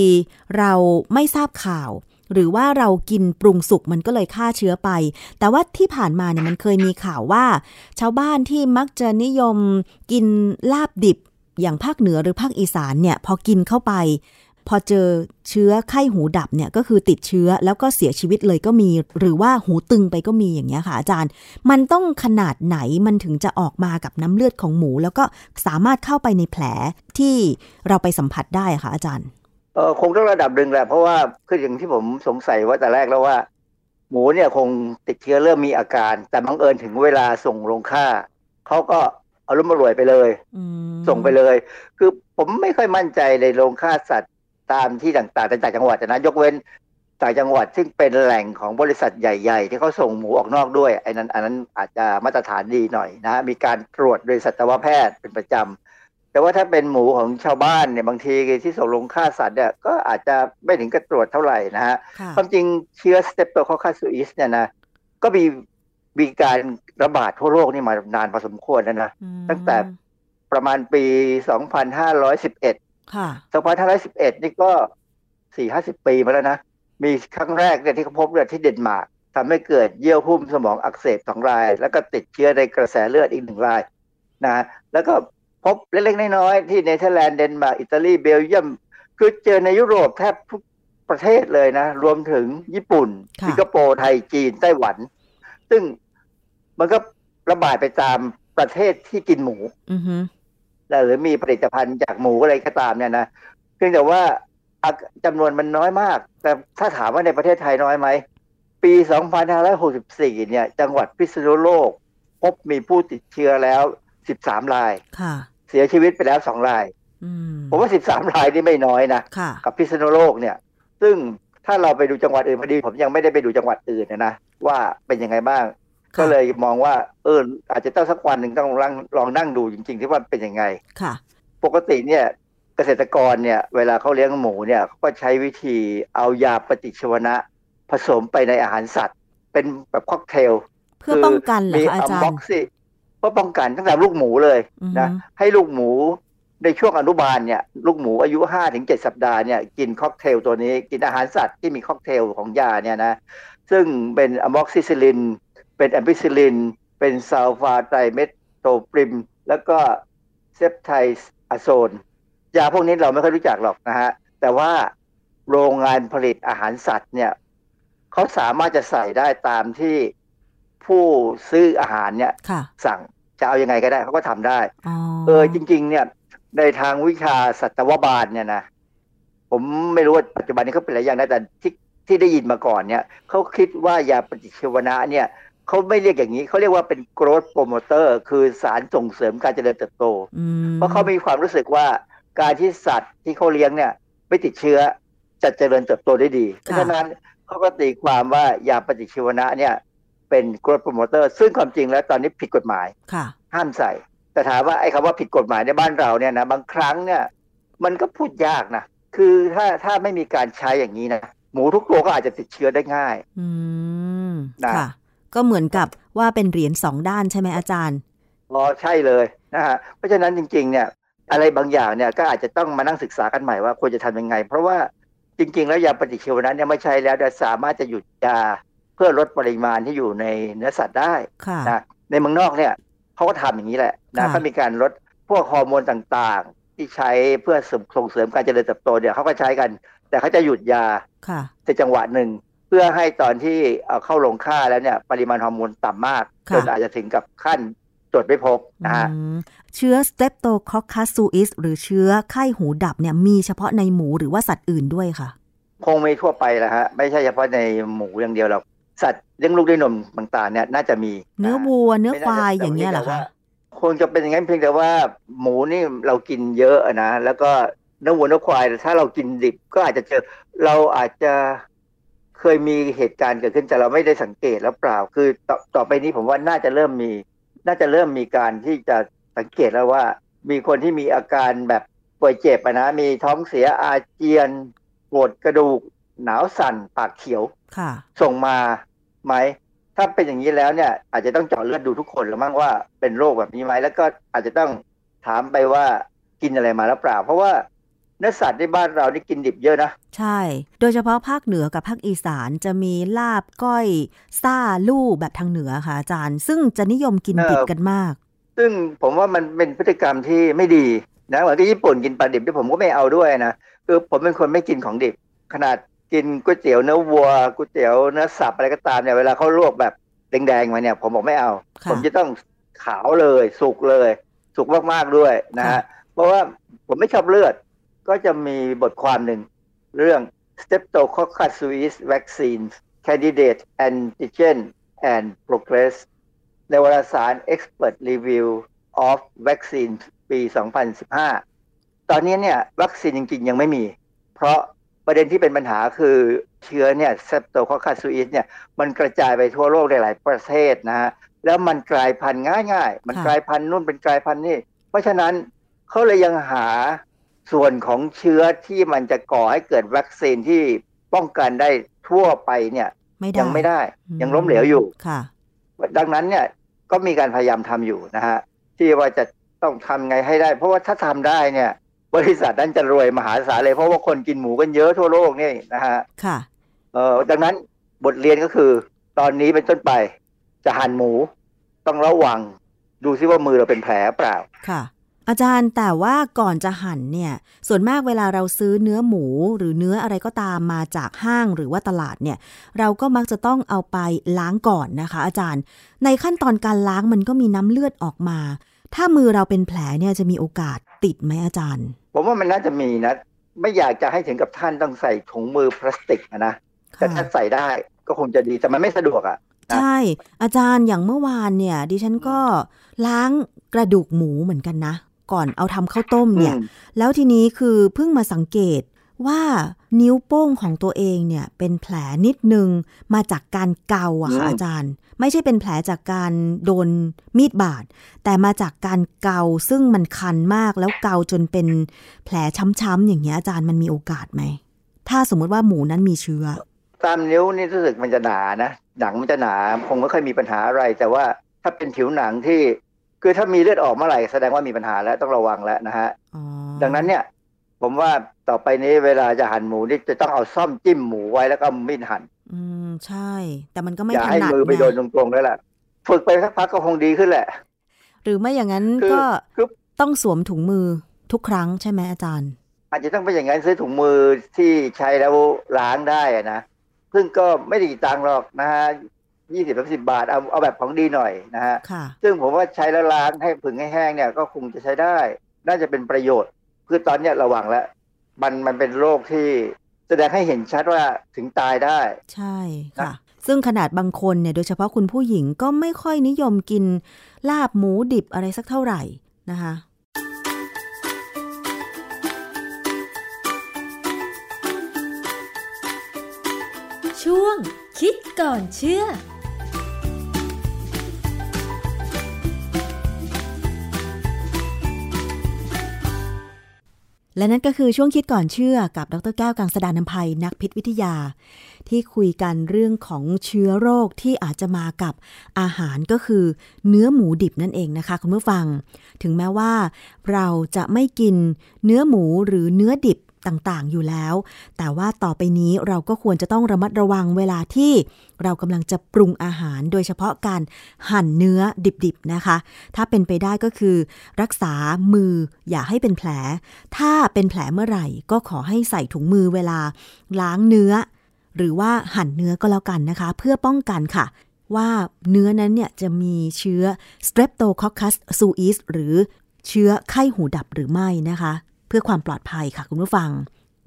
Speaker 1: เราไม่ทราบข่าวหรือว่าเรากินปรุงสุกมันก็เลยฆ่าเชื้อไป แต่ว่าที่ผ่านมาเนี่ยมันเคยมีข่าวว่า ชาวบ้านที่มักจะนิยมกินลาบดิบอย่างภาคเหนือหรือภาคอีสานเนี่ยพอกินเข้าไป พอเจอเชื้อไข้หูดับเนี่ยก็คือติดเชื้อแล้วก็เสียชีวิตเลยก็มี หรือว่าหูตึงไปก็มีอย่างเงี้ยค่ะอาจารย์ มันต้องขนาดไหนมันถึงจะออกมากับน้ำเลือดของหมู แล้วก็สามารถเข้าไปในแผลที่เราไปสัมผัสได้ค่ะอาจารย์
Speaker 4: เออคงต้องระดับหนึ่งแหละเพราะว่าคืออย่างที่ผมสงสัยว่าแต่แรกแล้วว่า หมูเนี่ยคงติดเชื้อเริ่มมีอาการ แต่บังเอิญถึงเวลาส่งลงฆ่าเขาก็เอารุ่มมารวยไปเลยส่งไปเลย คือผมไม่ค่อยมั่นใจในโรงฆ่าสัตว์ ตามที่ต่างๆในต่างจังหวัดนะยกเว้นต่างจังหวัดซึ่งเป็นแหล่งของบริษัทใหญ่ ๆ ที่เขาส่งหมูออกนอกด้วยไอ้นั้นอันนั้นอาจจะมาตรฐานดีหน่อยนะมีการตรวจโดยสัตวแพทย์เป็นประจำแต่ว่าถ้าเป็นหมูของชาวบ้านเนี่ยบางทีที่ส่งลงฆ่าสัตว์เนี่ยก็อาจจะไม่ถึงกับตรวจเท่าไหร่นะฮะ
Speaker 1: ค่ะ
Speaker 4: ความจริงเชื้อ Streptococcus suis เนี่ยนะก็มีมีการระบาดทั่วโลกนี่มานานพอสมควรแล้วนะ
Speaker 1: อืม
Speaker 4: ตั้งแต่ประมาณปี 2511
Speaker 1: ค่ะ
Speaker 4: 2511นี่ก็4-50ปีมาแล้วนะ มีครั้งแรกเนี่ยที่เขาพบเนี่ยที่เดนมาร์กทำให้เกิดเยื่อหุ้มสมองอักเสบสองราย แล้วก็ติดเชื้อในกระแสเลือดอีกหนึ่งรายนะแล้วก็พบเล็กๆน้อยๆที่เนเธอร์แลนด์เดนมาร์กอิตาลีเบลเยียมคือเจอในยุโรปแทบทุกประเทศเลยนะ รวมถึงญี่ปุ่น
Speaker 1: ค่ะ
Speaker 4: สิงคโปร์ ไทยจีน ไต้หวัน ซึ่งมันก็ระบาดไปตามประเทศที่กินหมู
Speaker 1: อือฮึ
Speaker 4: หรือมีผลิตภัณฑ์จากหมูอะไรก็ตามเนี่ยนะเพียงแต่ว่าอะจำนวนมันน้อยมาก แต่ถ้าถามว่าในประเทศไทยน้อยไหม ปี 2564 เนี่ย จังหวัดพิษณุโลก พบมีผู้ติดเชื้อแล้ว 13 ราย
Speaker 1: ค่ะ
Speaker 4: เสียชีวิตไปแล้ว 2 ราย
Speaker 1: อืม
Speaker 4: ผมว่า 13 รายนี่ไม่น้อยนะ
Speaker 1: ค่ะ
Speaker 4: กับพิษณุโลกเนี่ย ซึ่งถ้าเราไปดูจังหวัดอื่นพอดี ผมยังไม่ได้ไปดูจังหวัดอื่นนะนะว่าเป็นยังไงบ้าง
Speaker 1: ค่ะ
Speaker 4: ก็เลยมองว่าเอออาจจะต้องสักวันหนึ่งต้องลองลองนั่งดูจริง ๆ ที่ว่าเป็นยังไง
Speaker 1: ค่ะ
Speaker 4: ปกติเนี่ยเกษตรกรเนี่ยเวลาเขาเลี้ยงหมูเนี่ยเขาก็ใช้วิธีเอายาปฏิชีวนะ ผสมไปในอาหารสัตว์ เป็นแบบค็อกเทล
Speaker 1: เพื่อป้องกันเหรอ
Speaker 4: มี
Speaker 1: คะอาจาร
Speaker 4: บ็อก
Speaker 1: ย์
Speaker 4: ซี่เพื่อป้องกันตั้งแต่ลูกหมูเลย
Speaker 1: อือฮึ
Speaker 4: นะให้ลูกหมูในช่วงอนุบาลเนี่ยลูกหมูอายุห้าถึงเจ็ดสัปดาห์เนี่ยกินค็อกเทลตัวนี้กินอาหารสัตว์ที่มีค็อกเทลของยาเนี่ยนะซึ่งเป็นอะม็อกซิซิลิน เป็นแอมพิซิลิน เป็นซัลฟาไตรเมทโทปริม แล้วก็เซปไทอะโซน ยาพวกนี้เราไม่ค่อยรู้จักหรอกนะฮะ แต่ว่าโรงงานผลิตอาหารสัตว์เนี่ยเขาสามารถจะใส่ได้ตามที่ผู้ซื้ออาหารเนี่ย
Speaker 1: ค่ะ
Speaker 4: สั่งจะเอายังไงก็ได้เขาก็ทำได้
Speaker 1: อ๋อ
Speaker 4: เออจริง ๆ เนี่ย ในทางวิชาสัตวบาลเนี่ยนะผมไม่รู้ว่าปัจจุบันนี้เขาเป็นอะไรอย่างนะแต่ที่ที่ได้ยินมาก่อนเนี่ยเขาคิดว่ายาปฏิชีวนะเนี่ย เขาไม่เรียกอย่างนี้เขาเรียกว่าเป็น growth promoter คือสารส่งเสริมการเจริญเติบโต
Speaker 1: อืม
Speaker 4: เพราะเขามีความรู้สึกว่าการที่สัตว์ที่เขาเลี้ยงเนี่ย ไม่ติดเชื้อจะเจริญเติบโตได้ดี เพราะฉะนั้นเขาก็ตีความว่ายาปฏิชีวนะเนี่ยเป็น growth promoter ซึ่งความจริงแล้วตอนนี้ผิดกฎหมาย
Speaker 1: ค่ะ
Speaker 4: ห้ามใส่ แต่ถามว่าไอ้คำว่าผิดกฎหมายในบ้านเราเนี่ยนะบางครั้งเนี่ยมันก็พูดยากนะคือถ้าถ้าไม่มีการใช้อย่างนี้นะหมูทุกตัวก็อาจจะติดเชื้อได้ง่าย
Speaker 1: อืม
Speaker 4: นะ
Speaker 1: ค่ะ ก็เหมือนกับว่าเป็นเหรียญสองด้านใช่ไหมอาจารย์
Speaker 4: อ๋อใช่เลยนะฮะเพราะฉะนั้นจริง ๆ เนี่ย อะไรบางอย่างเนี่ยก็อาจจะต้องมานั่งศึกษากันใหม่ว่าควรจะทำยังไง เพราะว่าจริง ๆ แล้วยาปฏิชีวนะเนี่ยไม่ใช่แล้วแต่สามารถจะหยุดยาเพื่อลดปริมาณที่อยู่ในเนื้อสัตว์ได้
Speaker 1: ค่ะ
Speaker 4: นะในเมืองนอกเนี่ยเขาก็ทำอย่างนี้แหละนะ
Speaker 1: ค่ะ
Speaker 4: เขามีการลดวกฮอร์โมนต่างๆ ที่ใช้เพื่อส่งเสริมการเจริญเติบโตเนี่ยเขาก็ใช้กัน แต่เขาจะหยุดยา
Speaker 1: ค่ะ
Speaker 4: ในจังหวะหนึ่งเพื่อให้ตอนที่เอาเข้าลงค่าแล้วเนี่ยปริมาณฮอร์โมนต่ำมาก
Speaker 1: ค่ะ
Speaker 4: จนอาจจะถึงกับขั้นตรวจไม่พบนะฮะ
Speaker 1: อืมเชื้อ Streptococcus suis หรือเชื้อไข้หูดับเนี่ยมีเฉพาะในหมูหรือว่าสัตว์อื่นด้วยค่ะ
Speaker 4: คงไม่ทั่วไปแล้วฮะ ไม่ใช่เฉพาะในหมูอย่างเดียวหรอกสัตว์เลี้ยงลูกด้วยนมต่างๆเนี่ยน่าจะมี
Speaker 1: เนื้อ
Speaker 4: นะฮะ
Speaker 1: วัวเนื้อ
Speaker 4: ไม่
Speaker 1: ควาย
Speaker 4: น่จะ
Speaker 1: อย่างเงี้ยเหรอ
Speaker 4: แต่ว่า
Speaker 1: คะ
Speaker 4: คงจะเป็นอย่างนั้นเพียงแต่ว่าหมูนี่เรากินเยอะอะนะแล้วก็เนื้อวัวเนื้อควายถ้าเรากินดิบก็อาจจะเจอเราอาจจะ เคยมีเหตุการณ์เกิดขึ้นแต่เราไม่ได้สังเกตแล้วเปล่า คือต่อต่อไปนี้ผมว่าน่าจะเริ่มมี น่าจะเริ่มมีการที่จะสังเกตแล้วว่า มีคนที่มีอาการแบบป่วยเจ็บอะนะมีท้องเสียอาเจียนปวดกระดูกหนาวสั่นปากเขียว
Speaker 1: ค่ะ
Speaker 4: ส่งมาไหมถ้าเป็นอย่างนี้แล้วเนี่ย อาจจะต้องเจาะเลือดดูทุกคนแล้วมั้งว่าเป็นโรคแบบนี้ไหมแล้วก็อาจจะต้องถามไปว่ากินอะไรมาแล้วเปล่า เพราะว่า เนื้อสัตว์ในบ้านเรานี่กินดิบเยอะนะ
Speaker 1: ใช่ โดยเฉพาะภาคเหนือกับภาคอีสานจะมีลาบก้อยซ่าลู่แบบทางเหนือค่ะอาจารย์ ซึ่งจะนิยมกิน
Speaker 4: เออ
Speaker 1: ดิบกันมาก
Speaker 4: ซึ่งผมว่ามันเป็นพฤติกรรมที่ไม่ดีนะเหมือนที่ญี่ปุ่นกินปลาดิบที่ผมก็ไม่เอาด้วยนะคือผมเป็นคนไม่กินของดิบ ขนาดกินก๋วยเตี๋ยวเนื้อวัวก๋วยเตี๋ยวเนื้อสับอะไรก็ตามเนี่ยเวลาเขาลวกแบบแดงๆมาเนี่ยผมบอกไม่เอา
Speaker 1: ค่ะ
Speaker 4: ผมจะต้องขาวเลย สุกเลย สุกมากๆด้วยนะฮะ
Speaker 1: ค่ะ
Speaker 4: เพราะว่าผมไม่ชอบเลือด ก็จะมีบทความหนึ่งเรื่อง Streptococcus suis vaccine candidate antigen and progress ในวารสาร Expert Review of Vaccine ปี 2015 ตอนนี้เนี่ยวัคซีนจริง ๆ ยังไม่มี เพราะประเด็นที่เป็นปัญหาคือเชื้อเนี่ย Streptococcus suis เนี่ยมันกระจายไปทั่วโลกในหลายประเทศนะฮะแล้วมันกลายพันธุ์ง่าย ๆ มันกลายพันธุ์นู่นเป็นกลายพันธุ์นี่ เพราะฉะนั้นเขาเลยยังหา ส่วนของเชื้อที่มันจะก่อให้เกิดวัคซีนที่ป้องกันได้ทั่วไปเนี่ย
Speaker 1: ไม่ได้
Speaker 4: ยังไม่ได้
Speaker 1: อื
Speaker 4: ยังล้มเหลวอยู่
Speaker 1: ค่ะ
Speaker 4: ดังนั้นเนี่ยก็มีการพยายามทำอยู่นะฮะที่ว่าจะต้องทำไงให้ได้ เพราะว่าถ้าทำได้เนี่ย บริษัทนั้นจะรวยมหาศาลเลย เพราะว่าคนกินหมูกันเยอะทั่วโลกนี่นะฮะ
Speaker 1: ค่ะ
Speaker 4: เออดังนั้นบทเรียนก็คือ ตอนนี้เป็นต้นไปจะหั่นหมู ต้องระวังดูซิว่ามือเราเป็นแผลเปล่า
Speaker 1: ค่ะ อาจารย์แต่ว่าก่อนจะหั่นเนี่ย ส่วนมากเวลาเราซื้อเนื้อหมูหรือเนื้ออะไรก็ตามมาจากห้างหรือว่าตลาดเนี่ย เราก็มักจะต้องเอาไปล้างก่อนนะคะ อาจารย์ ในขั้นตอนการล้างมันก็มีน้ำเลือดออกมา ถ้ามือเราเป็นแผลเนี่ยจะมีโอกาสติดไหมอาจารย์
Speaker 4: ผมว่ามันน่าจะมีนะ ไม่อยากจะให้ถึงกับท่านต้องใส่ถุงมือพลาสติกอะนะแต่ถ้าใส่ได้ก็คงจะดีแต่มันไม่สะดวกอะ
Speaker 1: ใช่ อาจารย์อย่างเมื่อวานเนี่ย ดิฉันก็ล้างกระดูกหมูเหมือนกันนะ ก่อนเอาทำข้าวต้มเนี่ย
Speaker 4: อืม
Speaker 1: แล้วทีนี้คือเพิ่งมาสังเกตว่านิ้วโป้งของตัวเองเนี่ยเป็นแผลนิดนึงมาจากการเกาอะค่ะอาจารย์ ไม่ใช่เป็นแผลจากการโดนมีดบาดแต่มาจากการเกาซึ่งมันคันมากแล้วเกาจนเป็นแผลช้ำๆอย่างเงี้ยอาจารย์มันมีโอกาสไหม ถ้าสมมุติว่าหมูนั้นมีเชื้อ
Speaker 4: ตามนิ้วนี่รู้สึกมันจะหนานะหนังมันจะหนาคงไม่ค่อยมีปัญหาอะไร แต่ว่าถ้าเป็นผิวหนังที่ คือถ้ามีเลือดออกเมื่อไหร่แสดงว่ามีปัญหาแล้วต้องระวังแล้วนะฮะ
Speaker 1: อ๋อ
Speaker 4: ดังนั้นเนี่ย ผมว่าต่อไปนี้เวลาจะหั่นหมูนี่จะต้องเอาซ่อมจิ้มหมูไว้แล้วก็เอามีดหั่น
Speaker 1: อืมใช่ แต่มันก็ไม่
Speaker 4: อย่า
Speaker 1: ถ
Speaker 4: ให้
Speaker 1: นัด
Speaker 4: มือไป
Speaker 1: ไง
Speaker 4: โดนตรงๆแล้วล่ะฝึกไปสักพักก็คงดีขึ้นแหละ
Speaker 1: หรือไม่อย่างนั้น
Speaker 4: คือ
Speaker 1: ก็
Speaker 4: คือ
Speaker 1: ต้องสวมถุงมือทุกครั้งใช่ไหมอาจารย์
Speaker 4: อาจจะต้องเป็นอย่างนั้นซื้อถุงมือที่ใช้แล้วล้างได้อะนะซึ่งก็ไม่ได้กี่ตังค์หรอกนะฮะ ยี่สิบสิบบาทเอาเอาแบบของดีหน่อยนะฮะ
Speaker 1: ค่ะ
Speaker 4: ซึ่งผมว่าใช้แล้วล้างให้ผึ่งให้แห้งเนี่ยก็คงจะใช้ได้ น่าจะเป็นประโยชน์ คือตอนเนี้ยระวังแล้วมันมันเป็นโรคที่แสดงให้เห็นชัดว่าถึงตายได้
Speaker 1: ใช่ค่ะ ซึ่งขนาดบางคนเนี่ยโดยเฉพาะคุณผู้หญิงก็ไม่ค่อยนิยมกิน ลาบหมูดิบอะไรสักเท่าไหร่นะคะ
Speaker 3: ช่วงคิดก่อนเชื่อ
Speaker 1: และนั่นก็คือช่วงคิดก่อนเชื่อกับดรแก้วกังสดานนภัยนักพิษวิทยา ที่คุยกันเรื่องของเชื้อโรคที่อาจจะมากับอาหารก็คือ เนื้อหมูดิบนั่นเองนะคะ คุณผู้ฟัง ถึงแม้ว่า เราจะไม่กินเนื้อหมูหรือเนื้อดิบ ต่างๆ อยู่แล้ว แต่ว่าต่อไปนี้เราก็ควรจะต้องระมัดระวังเวลาที่เรากำลังจะปรุงอาหาร โดยเฉพาะการหั่นเนื้อดิบๆนะคะ ถ้าเป็นไปได้ก็คือ รักษามืออย่าให้เป็นแผล ถ้าเป็นแผลเมื่อไหร่ ก็ขอให้ใส่ถุงมือเวลา ล้างเนื้อ หรือว่าหั่นเนื้อก็แล้วกันนะคะ เพื่อป้องกันค่ะว่าเนื้อนั้นเนี่ยจะมีเชื้อ Streptococcus suis หรือเชื้อไข้หูดับหรือไม่นะคะ พื่อความปลอดภัยค่ะคุณผู้ฟัง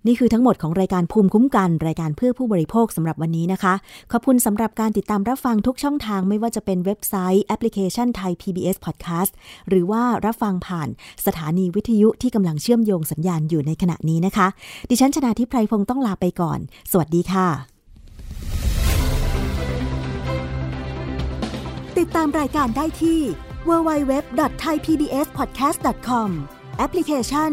Speaker 1: นี่คือทั้งหมดของรายการภูมิคุ้มกัน รายการเพื่อผู้บริโภคสำหรับวันนี้นะคะ ขอบคุณสำหรับการติดตามรับฟังทุกช่องทางไม่ว่าจะเป็นเว็บไซต์แอปพลิเคชันไทย PBS Podcast หรือว่ารับฟังผ่านสถานีวิทยุที่กำลังเชื่อมโยงสัญญาณอยู่ในขณะนี้นะคะ ดิฉันชนะทิพไพรพงศ์ต้องลาไปก่อน สวัสดีค่ะติดตามรายการได้ที่ www.thaipbspodcast.com แอปพลิเคชัน